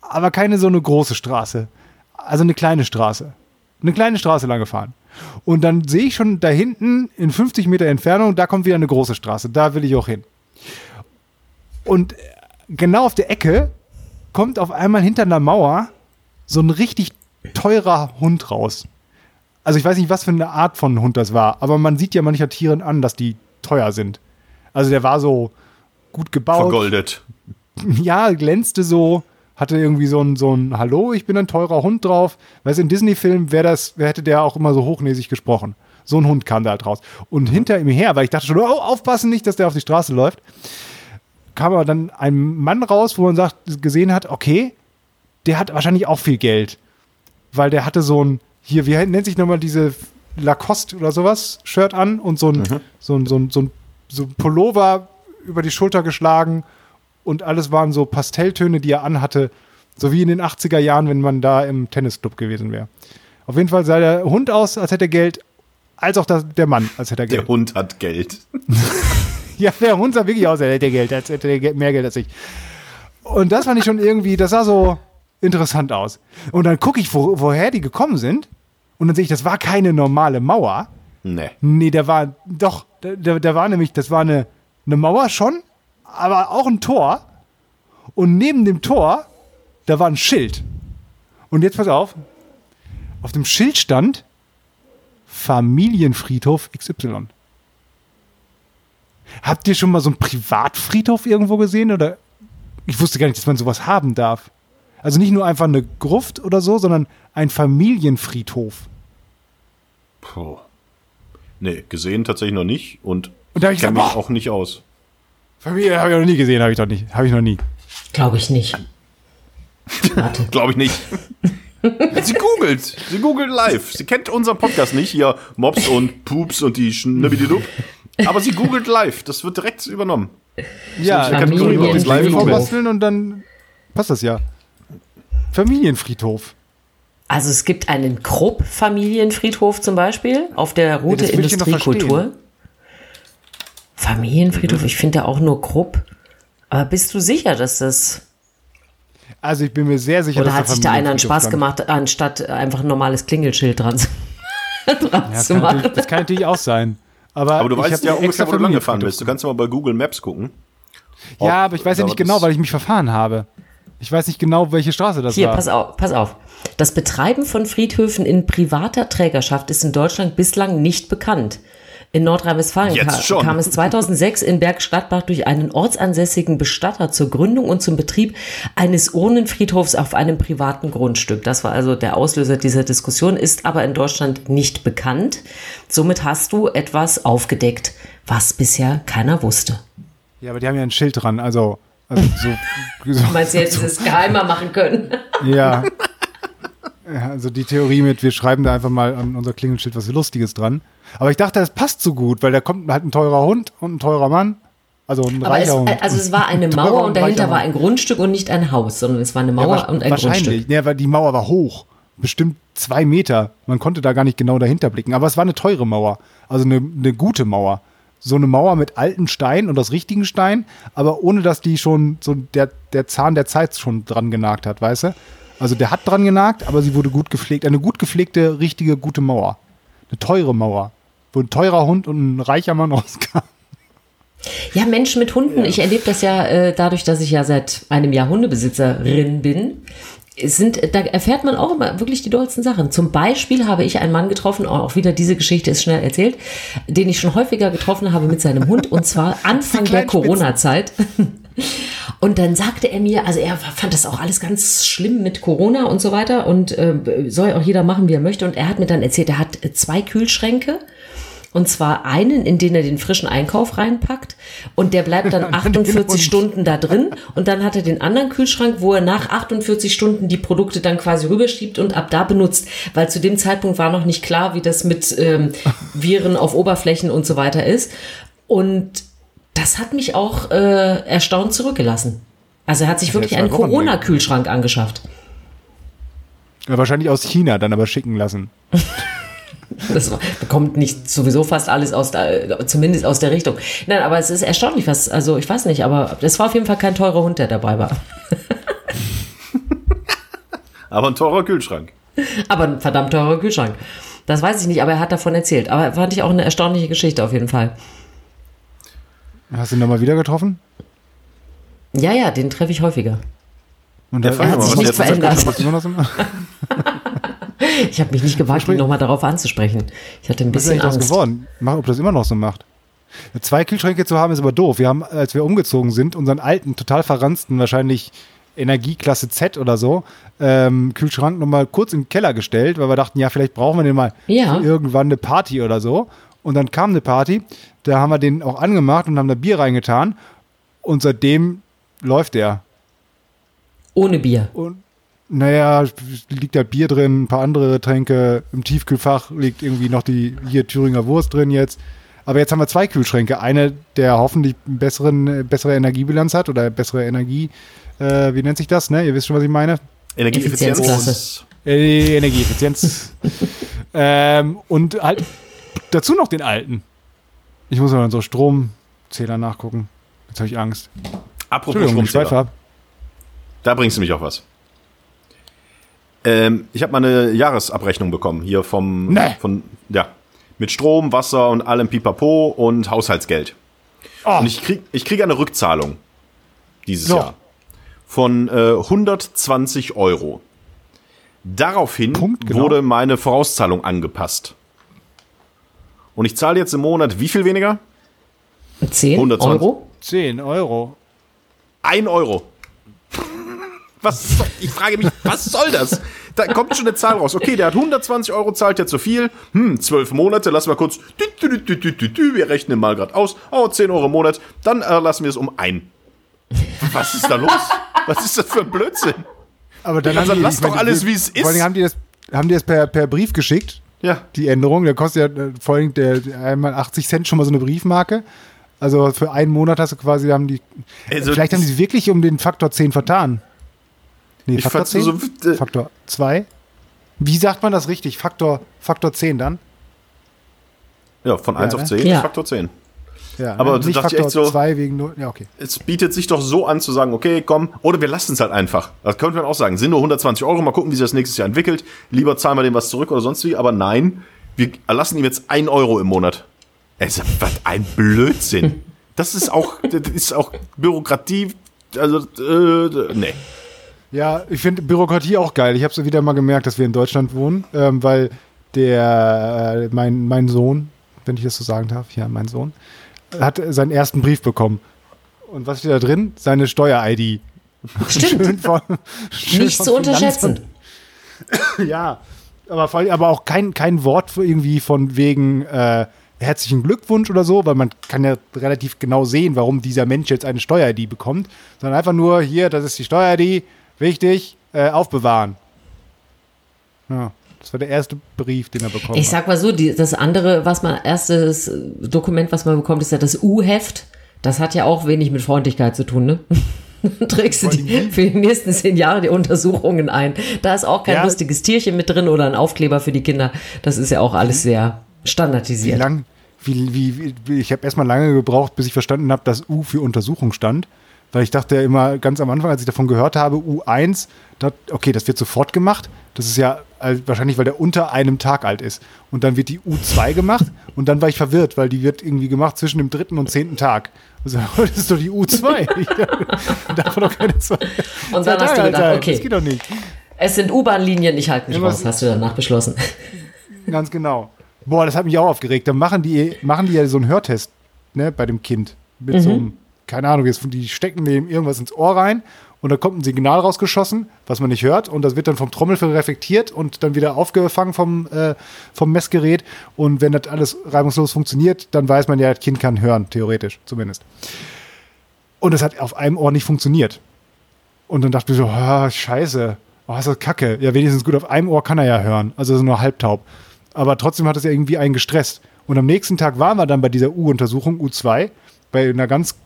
aber keine so eine große Straße. Also eine kleine Straße. Eine kleine Straße lang gefahren. Und dann sehe ich schon da hinten in 50 Meter Entfernung, da kommt wieder eine große Straße. Da will ich auch hin. Und genau auf der Ecke kommt auf einmal hinter einer Mauer so ein richtig teurer Hund raus. Also ich weiß nicht, was für eine Art von Hund das war, aber man sieht ja mancher Tieren an, dass die teuer sind. Also der war so gut gebaut. Vergoldet. ja, glänzte so, hatte irgendwie so ein, so ein Hallo, ich bin ein teurer Hund drauf. Weißt du, in Disney-Filmen wäre das, wer hätte der auch immer so hochnäsig gesprochen. So ein Hund kam da halt raus. Und hinter ihm her, weil ich dachte schon, oh, aufpassen nicht, dass der auf die Straße läuft, kam aber dann ein Mann raus, wo man sagt, gesehen hat, okay, der hat wahrscheinlich auch viel Geld. Weil der hatte so ein, hier, wie nennt sich nochmal diese Lacoste oder sowas, Shirt an und so ein, so ein, so ein, so ein, so ein Pullover über die Schulter geschlagen und alles waren so Pastelltöne, die er anhatte, so wie in den 80er Jahren, wenn man da im Tennisclub gewesen wäre. Auf jeden Fall sah der Hund aus, als hätte er Geld, als auch das, der Mann, als hätte er Geld. Der Hund hat Geld. Ja, der Hund sah wirklich aus, als hätte er Geld, als hätte er mehr Geld als ich. Und das fand ich schon irgendwie, das sah so interessant aus. Und dann gucke ich, wo, woher die gekommen sind. Und dann sehe ich, das war keine normale Mauer. Nee. Nee, der war, doch, der, der war nämlich, das war eine, eine Mauer schon, aber auch ein Tor. Und neben dem Tor, da war ein Schild. Und jetzt pass auf, auf dem Schild stand Familienfriedhof XY. Habt ihr schon mal so einen Privatfriedhof irgendwo gesehen? Oder ich wusste gar nicht, dass man sowas haben darf. Also nicht nur einfach eine Gruft oder so, sondern ein Familienfriedhof. Puh. Nee, gesehen tatsächlich noch nicht und Und da ich kenn gesagt, mich auch nicht aus. Familie habe ich noch nie gesehen, habe ich doch nicht. Habe ich noch nie. Glaube ich nicht. Warte. Glaube ich nicht. Sie googelt. Sie googelt live. Sie kennt unseren Podcast nicht, hier Mops und Pups und die Schnibbididub. Aber sie googelt live. Das wird direkt übernommen. Ja, Ich kann das live Familienfriedhof googeln. basteln und dann passt das ja. Familienfriedhof. Also es gibt einen Krupp-Familienfriedhof zum Beispiel auf der Route Ja, Industriekultur. Familienfriedhof, ich finde ja auch nur Krupp. Aber bist du sicher, dass das. Also ich bin mir sehr sicher, Oder dass hat sich da einer einen Spaß gemacht, anstatt einfach ein normales Klingelschild dran, zu- dran Ja, das, zu kann machen? das kann natürlich auch sein. Aber, Aber du ich weißt ja ungefähr, wo du lang gefahren bist. Du kannst ja mal bei Google Maps gucken. Ja, aber ich weiß ja nicht genau, weil ich mich verfahren habe. Ich weiß nicht genau, welche Straße das Hier, war. pass auf, pass auf. Das Betreiben von Friedhöfen in privater Trägerschaft ist in Deutschland bislang nicht bekannt. In Nordrhein-Westfalen ka kam es 2006 in Bergstadtbach durch einen ortsansässigen Bestatter zur Gründung und zum Betrieb eines Urnenfriedhofs auf einem privaten Grundstück. Das war also der Auslöser dieser Diskussion, ist aber in Deutschland nicht bekannt. Somit hast du etwas aufgedeckt, was bisher keiner wusste. Ja, aber die haben ja ein Schild dran, also, also so, so Du meinst, sie hätten es geheimer machen können? ja. Ja, Also die Theorie mit, wir schreiben da einfach mal an unser Klingelschild was Lustiges dran. Aber ich dachte, das passt so gut, weil da kommt halt ein teurer Hund und ein teurer Mann. Also ein Aber es, reicher Hund. also es war eine Mauer und und dahinter war ein Grundstück und nicht ein Haus, sondern es war eine Mauer Ja, und ein wahrscheinlich. Grundstück. Ja, weil die Mauer war hoch. Bestimmt zwei Meter. Man konnte da gar nicht genau dahinter blicken. Aber es war eine teure Mauer. Also eine, eine gute Mauer. So eine Mauer mit alten Stein und aus richtigen Stein, aber ohne dass die schon so der, der Zahn der Zeit schon dran genagt hat, weißt du? Also der hat dran genagt, aber sie wurde gut gepflegt. Eine gut gepflegte, richtige, gute Mauer. Eine teure Mauer. Wo ein teurer Hund und ein reicher Mann rauskam. Ja, Menschen mit Hunden. Ich erlebe das ja äh, dadurch, dass ich ja seit einem Jahr Hundebesitzerin bin. Sind, da erfährt man auch immer wirklich die dollsten Sachen. Zum Beispiel habe ich einen Mann getroffen, auch wieder diese Geschichte ist schnell erzählt, den ich schon häufiger getroffen habe mit seinem Hund und zwar Anfang der. Corona-Zeit. Und dann sagte er mir, also er fand das auch alles ganz schlimm mit Corona und so weiter und äh, soll auch jeder machen, wie er möchte. Und er hat mir dann erzählt, er hat zwei Kühlschränke. Und zwar einen, in den er den frischen Einkauf reinpackt und der bleibt dann 48 Stunden da drin. Und dann hat er den anderen Kühlschrank, wo er nach 48 Stunden die Produkte dann quasi rüberschiebt und ab da benutzt. Weil zu dem Zeitpunkt war noch nicht klar, wie das mit ähm, Viren auf Oberflächen und so weiter ist. Und das hat mich auch äh, erstaunt zurückgelassen. Also er hat sich wirklich einen. Corona-Kühlschrank angeschafft. Ja, wahrscheinlich aus China dann aber schicken lassen. Das bekommt nicht sowieso fast alles aus der, zumindest aus der Richtung. Nein, aber es ist erstaunlich, was, also ich weiß nicht, aber es war auf jeden Fall kein teurer Hund, der dabei war. Aber ein teurer Kühlschrank. Aber ein verdammt teurer Kühlschrank. Das weiß ich nicht, aber er hat davon erzählt. Aber fand ich auch eine erstaunliche Geschichte auf jeden Fall. Hast du ihn nochmal wieder getroffen? Ja, ja, den treffe ich häufiger. Und da- frag hat sich nicht der verändert. Ich habe mich nicht gewagt, ihn nochmal darauf anzusprechen. Ich hatte ein Was bisschen Angst. geworden? Mach, ob das immer noch so macht. Zwei Kühlschränke zu haben ist aber doof. Wir haben, als wir umgezogen sind, unseren alten, total verranzten, wahrscheinlich Energieklasse Z oder so, ähm, Kühlschrank nochmal kurz in den Keller gestellt, weil wir dachten, ja, vielleicht brauchen wir den mal Ja. für irgendwann eine Party oder so. Und dann kam eine Party, da haben wir den auch angemacht und haben da Bier reingetan. Und seitdem läuft der. Ohne Bier. Und naja, liegt da Bier drin, ein paar andere Getränke. Im Tiefkühlfach liegt irgendwie noch die hier Thüringer Wurst drin jetzt. Aber jetzt haben wir zwei Kühlschränke. Eine, der hoffentlich besseren, äh, bessere Energiebilanz hat oder bessere Energie, äh, wie nennt sich das, ne? Ihr wisst schon, was ich meine? Energieeffizienz. Äh, Energieeffizienz. ähm, und halt dazu noch den alten. Ich muss mal in so Stromzähler nachgucken. Jetzt habe ich Angst. Apropos Stromzähler. Da bringst du mich auf was. Ähm, ich habe mal eine Jahresabrechnung bekommen hier vom Nee. von ja mit Strom, Wasser und allem Pipapo und Haushaltsgeld. Oh, Und ich krieg ich kriege eine Rückzahlung dieses So. Jahr von äh, 120 Euro. Daraufhin Punkt, genau. wurde meine Vorauszahlung angepasst. Und ich zahle jetzt im Monat wie viel weniger? 10 120. Euro? 10 Euro. Ein Euro. Was soll, ich frage mich, was soll das? Da kommt schon eine Zahl raus. Okay, der hat 120 Euro, zahlt ja zu viel. Hm, zwölf Monate, lassen wir kurz. Wir rechnen mal gerade aus. Oh, 10 Euro im Monat. Dann äh, lassen wir es um ein. Was ist da los? Was ist das für ein Blödsinn? Aber dann Also haben die, lass meine, doch alles, wie es Vor allem ist. haben die das, haben die das per, per Brief geschickt, Ja. die Änderung. Der kostet ja äh, vor allem der, einmal 80 Cent schon mal so eine Briefmarke. Also für einen Monat hast du quasi, haben die. Also, vielleicht haben die wirklich um den Faktor 10 vertan. Nee, Ich Faktor fand's nur 10? so, äh, Faktor 2? Wie sagt man das richtig? Faktor, Faktor 10 dann? Ja, von 1 ne? auf 10 Ja. ist Faktor 10. Ja, Aber ne? nicht dachte ich Faktor echt so- 2 wegen 0. Ja, okay. Es bietet sich doch so an zu sagen, okay, komm, oder wir lassen es halt einfach. Das könnte man auch sagen. Sind nur 120 Euro, mal gucken, wie sich das nächstes Jahr entwickelt. Lieber zahlen wir dem was zurück oder sonst wie. Aber nein, wir erlassen ihm jetzt 1 Euro im Monat. Es ist was ein Blödsinn. Das ist auch, das ist auch Bürokratie. Also, äh, nee. Ja, ich finde Bürokratie auch geil. Ich habe so wieder mal gemerkt, dass wir in Deutschland wohnen, ähm, weil der, äh, mein, mein Sohn, wenn ich das so sagen darf, ja, mein Sohn, hat seinen ersten Brief bekommen. Und was steht da drin? Seine Steuer-ID. Stimmt. Schön von, Nicht zu unterschätzen. Finanzamt. Ja, aber, vor allem, aber auch kein, kein Wort für irgendwie von wegen äh, herzlichen Glückwunsch oder so, weil man kann ja relativ genau sehen, warum dieser Mensch jetzt eine Steuer-ID bekommt, sondern einfach nur hier, das ist die Steuer-ID, wichtig, äh, aufbewahren. Ja, das war der erste Brief, den er bekommen Ich hat. sag mal so, die, das andere, was man, erstes Dokument, was man bekommt, ist ja das U-Heft. Das hat ja auch wenig mit Freundlichkeit zu tun, ne? Trägst du die, für die nächsten zehn Jahre die Untersuchungen ein. Da ist auch kein Ja. lustiges Tierchen mit drin oder ein Aufkleber für die Kinder. Das ist ja auch alles sehr Wie standardisiert. lang, wie, wie, wie, ich habe erstmal lange gebraucht, bis ich verstanden habe, dass U für Untersuchung stand. Weil ich dachte ja immer ganz am Anfang, als ich davon gehört habe, U1, dat, okay, das wird sofort gemacht. Das ist ja wahrscheinlich, weil der unter einem Tag alt ist. Und dann wird die U2 gemacht und dann war ich verwirrt, weil die wird irgendwie gemacht zwischen dem dritten und zehnten Tag. Also, das ist doch die U2. Ich darf doch keine zwei. Und dann hast du alt gedacht, sein. okay. Das geht doch nicht. Es sind U-Bahn-Linien, ich halte mich Immer raus, hast du danach beschlossen. Ganz genau. Boah, das hat mich auch aufgeregt. Dann machen die, machen die ja so einen Hörtest ne, bei dem Kind. Mit so einem, keine Ahnung, jetzt, die stecken dem irgendwas ins Ohr rein und da kommt ein Signal rausgeschossen, was man nicht hört und das wird dann vom Trommelfell reflektiert und dann wieder aufgefangen vom, äh, vom Messgerät. Und wenn das alles reibungslos funktioniert, dann weiß man ja, das Kind kann hören, theoretisch zumindest. Und es hat auf einem Ohr nicht funktioniert. Und dann dachte ich so, ah, scheiße, oh, ist das kacke. Ja, wenigstens gut, auf einem Ohr kann er ja hören. Also ist er nur halbtaub. Aber trotzdem hat es irgendwie einen gestresst. Und am nächsten Tag waren wir dann bei dieser U-Untersuchung, U2, bei einer ganz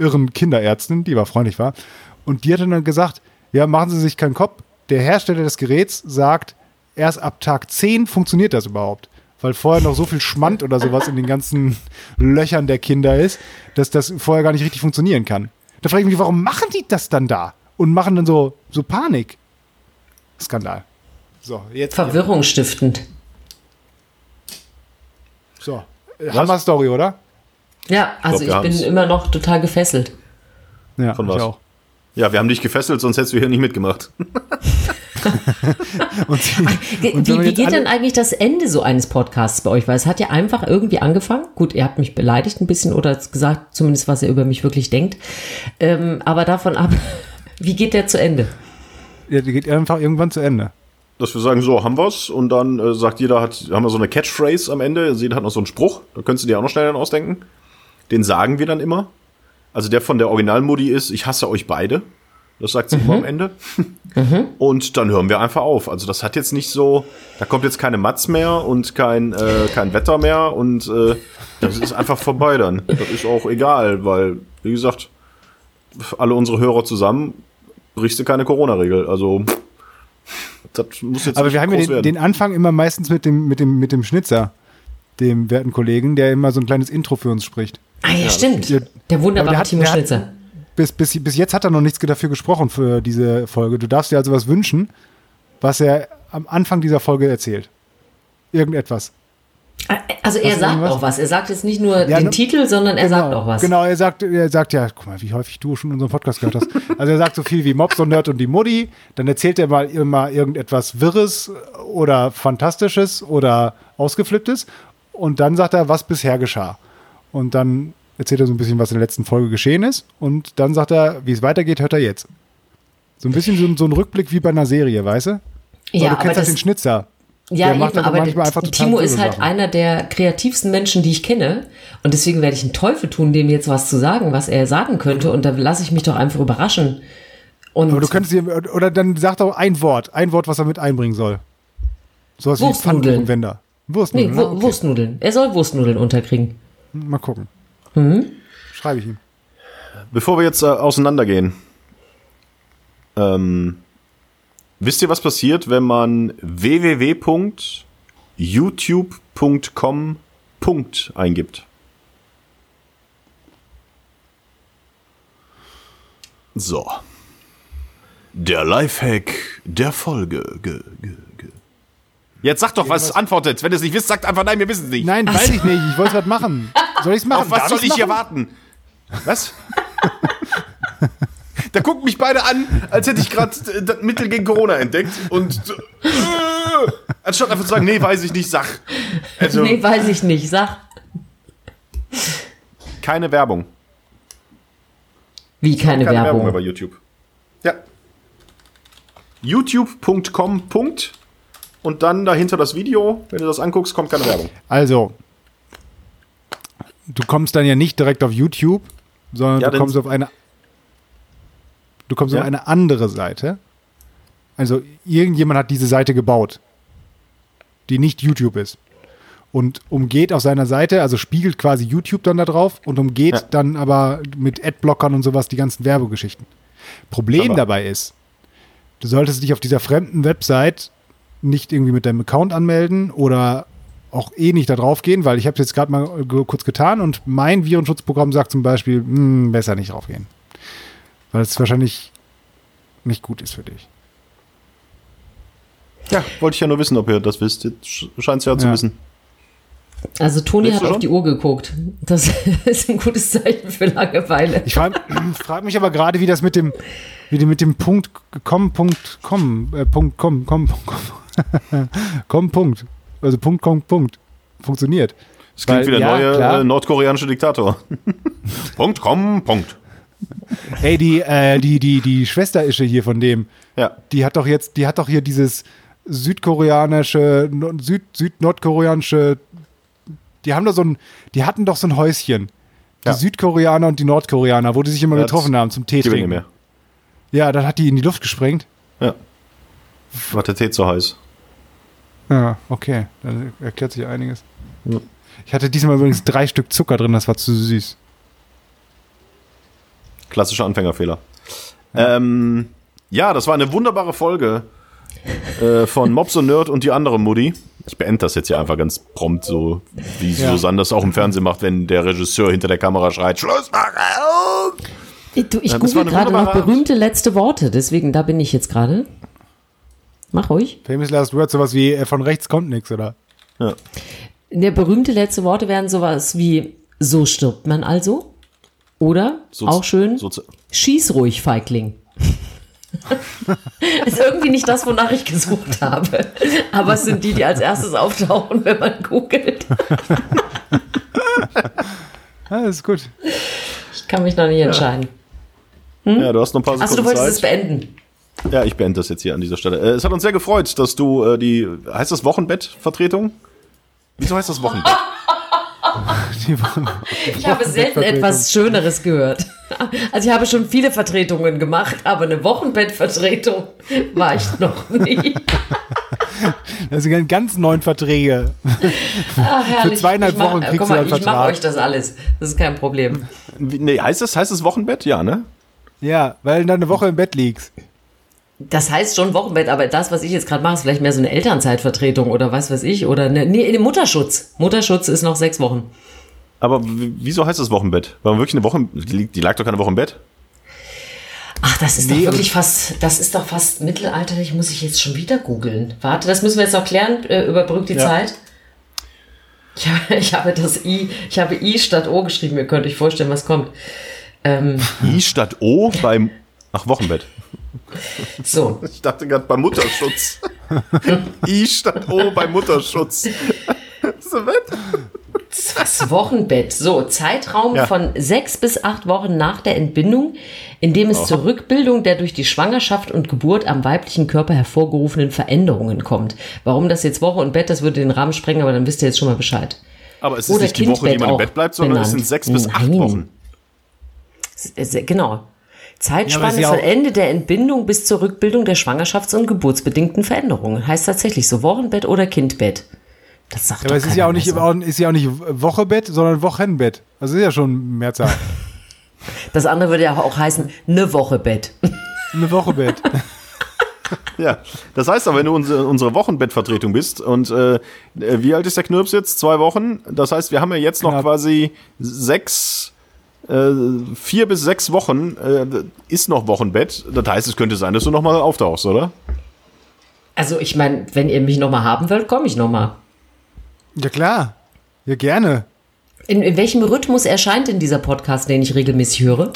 irren Kinderärztin, die aber freundlich war. Und die hat dann gesagt, ja, machen Sie sich keinen Kopf. Der Hersteller des Geräts sagt, erst ab Tag 10 funktioniert das überhaupt. Weil vorher noch so viel Schmand oder sowas in den ganzen Löchern der Kinder ist, dass das vorher gar nicht richtig funktionieren kann. Da frage ich mich, warum machen die das dann da? Und machen dann so, so Panik. Skandal. So, jetzt. Verwirrungsstiftend. So. Hammer-Story, oder? Ja, also wir ich bin immer noch total gefesselt. Ja, Von ich was? auch. Ja, wir haben dich gefesselt, sonst hättest du hier nicht mitgemacht. Und und Wie, wir wie geht denn eigentlich das Ende so eines Podcasts bei euch? Weil es hat ja einfach irgendwie angefangen. Gut, ihr habt mich beleidigt ein bisschen oder gesagt, zumindest was ihr über mich wirklich denkt. Ähm, aber davon ab, wie geht der zu Ende? Ja, die geht einfach irgendwann zu Ende. Dass wir sagen, so, haben wir's. Und dann äh, sagt jeder, hat, haben wir so eine Catchphrase am Ende. Jeder hat noch so einen Spruch. Da könntest du dir auch noch schnell einen ausdenken. Den sagen wir dann immer. Also der von der Originalmodi ist, ich hasse euch beide. Das sagt sie immer am Ende. Und dann hören wir einfach auf. Also das hat jetzt nicht so, da kommt jetzt keine Matz mehr und kein, äh, kein Wetter mehr und äh, das ist einfach vorbei dann. Das ist auch egal, weil, wie gesagt, alle unsere Hörer zusammen brichst du keine Corona-Regel. Also das muss jetzt Aber nicht wir haben ja den, den Anfang immer meistens mit dem, mit dem, mit dem Schnitzer, dem werten Kollegen, der immer so ein kleines Intro für uns spricht. Ah ja, stimmt. stimmt. Der Aber wunderbare der hat- Timo der Schnitzer. Bis, bis, bis jetzt hat er noch nichts dafür gesprochen für diese Folge. Du darfst dir also was wünschen, was er am Anfang dieser Folge erzählt. Irgendetwas. Also er sagt irgendwas? auch was. Er sagt jetzt nicht nur Ja, den ne- Titel, sondern er sagt auch was. Genau, er sagt, er sagt ja, guck mal, wie häufig du schon unseren Podcast gehört hast. Also er sagt so viel wie Mobs und Nerd und die Mutti, dann erzählt er mal immer irgendetwas Wirres oder Fantastisches oder Ausgeflipptes und dann sagt er, was bisher geschah. Und dann erzählt er so ein bisschen, was in der letzten Folge geschehen ist und dann sagt er, wie es weitergeht, hört er jetzt. So ein bisschen so, so ein Rückblick wie bei einer Serie, weißt du? Weil Ja, du aber kennst das, den Schnitzer. ja, eben, aber Timo ist halt Sachen. einer der kreativsten Menschen, die ich kenne. Und deswegen werde ich einen Teufel tun, dem jetzt was zu sagen, was er sagen könnte. Und da lasse ich mich doch einfach überraschen. Und Aber du könntest dir, oder dann sag doch ein Wort, ein Wort, was er mit einbringen soll. Sowas wie Wurstnudeln. Pfannkuchenwender. Wurstnudeln. nee, na, Wu- okay. Wurstnudeln. Er soll Wurstnudeln unterkriegen. Mal gucken. Mhm. Schreibe ich ihm. Bevor wir jetzt äh, auseinandergehen, ähm, wisst ihr, was passiert, wenn man www.youtube.com Punkt eingibt? So. Der Lifehack der Folge. Ge, ge, ge. Jetzt sagt doch was, antwortet. Wenn ihr es nicht wisst, sagt einfach nein, wir wissen es nicht. Nein, weiß ich nicht. Ich wollte es gerade machen. Soll ich es machen? Auf was Darf soll ich hier machen? warten? Was? da gucken mich beide an, als hätte ich gerade äh, das Mittel gegen Corona entdeckt und äh, anstatt einfach zu sagen, nee, weiß ich nicht, sag. Also Nee, weiß ich nicht. Sag. keine Werbung. Wie keine, Keine Werbung. Werbung. bei YouTube. Ja. youtube.com und dann dahinter das Video. Wenn du das anguckst, kommt keine Werbung. Also, du kommst dann ja nicht direkt auf YouTube, sondern Ja, du kommst auf eine du kommst Ja. auf eine andere Seite. Also irgendjemand hat diese Seite gebaut, die nicht YouTube ist. Und umgeht auf seiner Seite, also spiegelt quasi YouTube dann da drauf und umgeht Ja. dann aber mit Adblockern und sowas die ganzen Werbegeschichten. Problem Aber- dabei ist, du solltest dich auf dieser fremden Website nicht irgendwie mit deinem Account anmelden oder auch eh nicht da drauf gehen, weil ich habe es jetzt gerade mal kurz getan und mein Virenschutzprogramm sagt zum Beispiel, hm, besser nicht draufgehen. Weil es wahrscheinlich nicht gut ist für dich. Ja, wollte ich ja nur wissen, ob ihr das wisst. Jetzt scheint es ja zu Ja. wissen. Also Toni hat du auf schon? die Uhr geguckt. Das ist ein gutes Zeichen für Langeweile. Ich frage frag mich aber gerade, wie das mit dem, wie die mit dem Punkt komm, Punkt, komm, äh, Punkt, komm, komm, komm, komm, Punkt. Also Punkt, komm, Punkt. Funktioniert. Es klingt Weil, wie der ja, neue klar. äh, nordkoreanische Diktator. Punkt, komm, Punkt. Ey, die, äh, die, die, die Schwester-Ische hier von dem, Ja. die hat doch jetzt, die hat doch hier dieses südkoreanische, süd, süd-nordkoreanische, die haben doch so ein, die hatten doch so ein Häuschen. Die Ja. Südkoreaner und die Nordkoreaner, wo die sich immer Ja, getroffen haben zum Tee trinken. Ja, dann hat die in die Luft gesprengt. Ja. War der Tee zu heiß? Ja, okay. Dann erklärt sich einiges. Ja. Ich hatte diesmal übrigens drei Stück Zucker drin, das war zu süß. Klassischer Anfängerfehler. Ja, ähm, ja das war eine wunderbare Folge äh, von Mobs und Nerd und die andere Mutti. Ich beende das jetzt hier einfach ganz prompt, so wie Ja. Susanne das auch im Fernsehen macht, wenn der Regisseur hinter der Kamera schreit, Schluss machen! Du, ich Ja, google gerade noch berühmte letzte Worte, deswegen da bin ich jetzt gerade. Mach ruhig. Famous Last Word, sowas wie äh, von rechts kommt nichts, oder? Ja. Der berühmte letzte Worte wären sowas wie so stirbt man also. Oder So- auch schön so schieß ruhig, Feigling. ist irgendwie nicht das, wonach ich gesucht habe. Aber es sind die, die als erstes auftauchen, wenn man googelt. Ja, das ist gut. Ich kann mich noch nicht entscheiden. Ja, du hast noch ein paar Sekunden Achso, du wolltest Zeit. es beenden. Ja, ich beende das jetzt hier an dieser Stelle. Äh, es hat uns sehr gefreut, dass du äh, die, heißt das Wochenbettvertretung? Wieso heißt das Wochenbett? Ich habe selten etwas Schöneres gehört. Also ich habe schon viele Vertretungen gemacht, aber eine Wochenbettvertretung war ich noch nie. Das sind ganz neuen Verträge. Ach, herrlich. zweieinhalb Ich mach- Wochen kriegst guck du mal, einen Ich mache Vertrag. euch das alles. Das ist kein Problem. Wie, nee, heißt das, heißt das Wochenbett? Ja, ne? Ja, weil du dann eine Woche im Bett liegst. Das heißt schon Wochenbett, aber das, was ich jetzt gerade mache, ist vielleicht mehr so eine Elternzeitvertretung oder was weiß ich. Oder eine, nee, Mutterschutz. Mutterschutz ist noch sechs Wochen. Aber wieso heißt das Wochenbett? War wirklich eine Woche, die, die lag doch keine Woche im Bett? Ach, das ist Nee, doch aber- wirklich fast, das ist doch fast mittelalterlich, muss ich jetzt schon wieder googeln. Warte, das müssen wir jetzt noch klären, äh, überbrückt die Ja. Zeit. Ich habe, ich habe das I, ich habe I statt O geschrieben, ihr könnt euch vorstellen, was kommt. Ähm, I statt O beim, ach, Wochenbett. So, Ich dachte gerade beim Mutterschutz. I statt O beim Mutterschutz. So was Wochenbett. So, Zeitraum Ja. von sechs bis acht Wochen nach der Entbindung, in dem es zur Rückbildung der durch die Schwangerschaft und Geburt am weiblichen Körper hervorgerufenen Veränderungen kommt. Warum das jetzt Woche und Bett, das würde den Rahmen sprengen, aber dann wisst ihr jetzt schon mal Bescheid. Aber es ist Oder nicht die Woche, die Kindbett man im Bett bleibt, sondern es benannt. sind sechs bis acht Nein. Wochen. Äh, Genau. Zeitspanne ja von Ende der Entbindung bis zur Rückbildung der schwangerschafts- und geburtsbedingten Veränderungen. Heißt tatsächlich so Wochenbett oder Kindbett. Das sagt Ja, aber es ist keiner ja auch nicht, so. ist ja auch nicht Wochebett, sondern Wochenbett. Also ist ja schon Mehrzahl. Das andere würde ja auch heißen, ne Woche Bett. Eine Wochebett. Ja, das heißt aber, wenn du unsere, unsere Wochenbettvertretung bist und äh, wie alt ist der Knirps jetzt? Zwei Wochen. Das heißt, wir haben ja jetzt noch Knapp. quasi sechs, äh, vier bis sechs Wochen äh, ist noch Wochenbett. Das heißt, es könnte sein, dass du nochmal auftauchst, oder? Also ich meine, wenn ihr mich nochmal haben wollt, komme ich nochmal. Ja klar. Ja, gerne. In, in welchem Rhythmus erscheint denn dieser Podcast, den ich regelmäßig höre?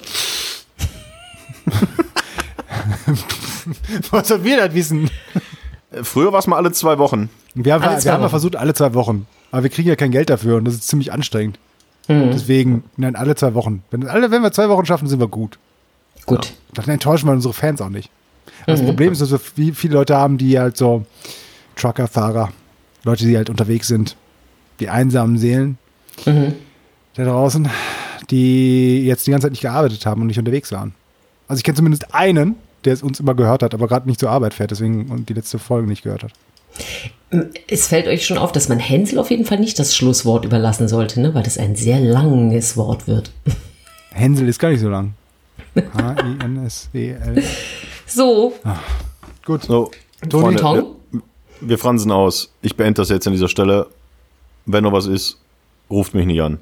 Was sollen wir das wissen? Früher war es mal alle zwei Wochen. Wir haben, Alle wir haben mal Wochen. versucht, alle zwei Wochen. Aber wir kriegen ja kein Geld dafür und das ist ziemlich anstrengend. Hm. Deswegen, nein, alle zwei Wochen. Wenn, alle, wenn wir zwei Wochen schaffen, sind wir gut. Gut. Dann enttäuschen wir unsere Fans auch nicht. Mhm. Das Problem ist, dass wir viel- viele Leute haben, die halt so Truckerfahrer, Leute, die halt unterwegs sind, die einsamen Seelen Mhm. da draußen, die jetzt die ganze Zeit nicht gearbeitet haben und nicht unterwegs waren. Also ich kenne zumindest einen, der es uns immer gehört hat, aber gerade nicht zur Arbeit fährt, deswegen und die letzte Folge nicht gehört hat. Es fällt euch schon auf, dass man Hänsel auf jeden Fall nicht das Schlusswort überlassen sollte, ne? weil das ein sehr langes Wort wird. Hänsel ist gar nicht so lang. H-I-N-S-E-L. So, Gut. So, Toni Freunde, wir, wir fransen aus. Ich beende das jetzt an dieser Stelle. Wenn noch was ist, ruft mich nicht an.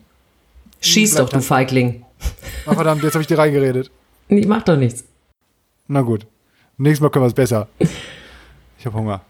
schieß doch, du Feigling. Ach verdammt, jetzt habe ich dir reingeredet. Nee, mach doch nichts. Na gut. Nächstes Mal können wir es besser. Ich habe Hunger.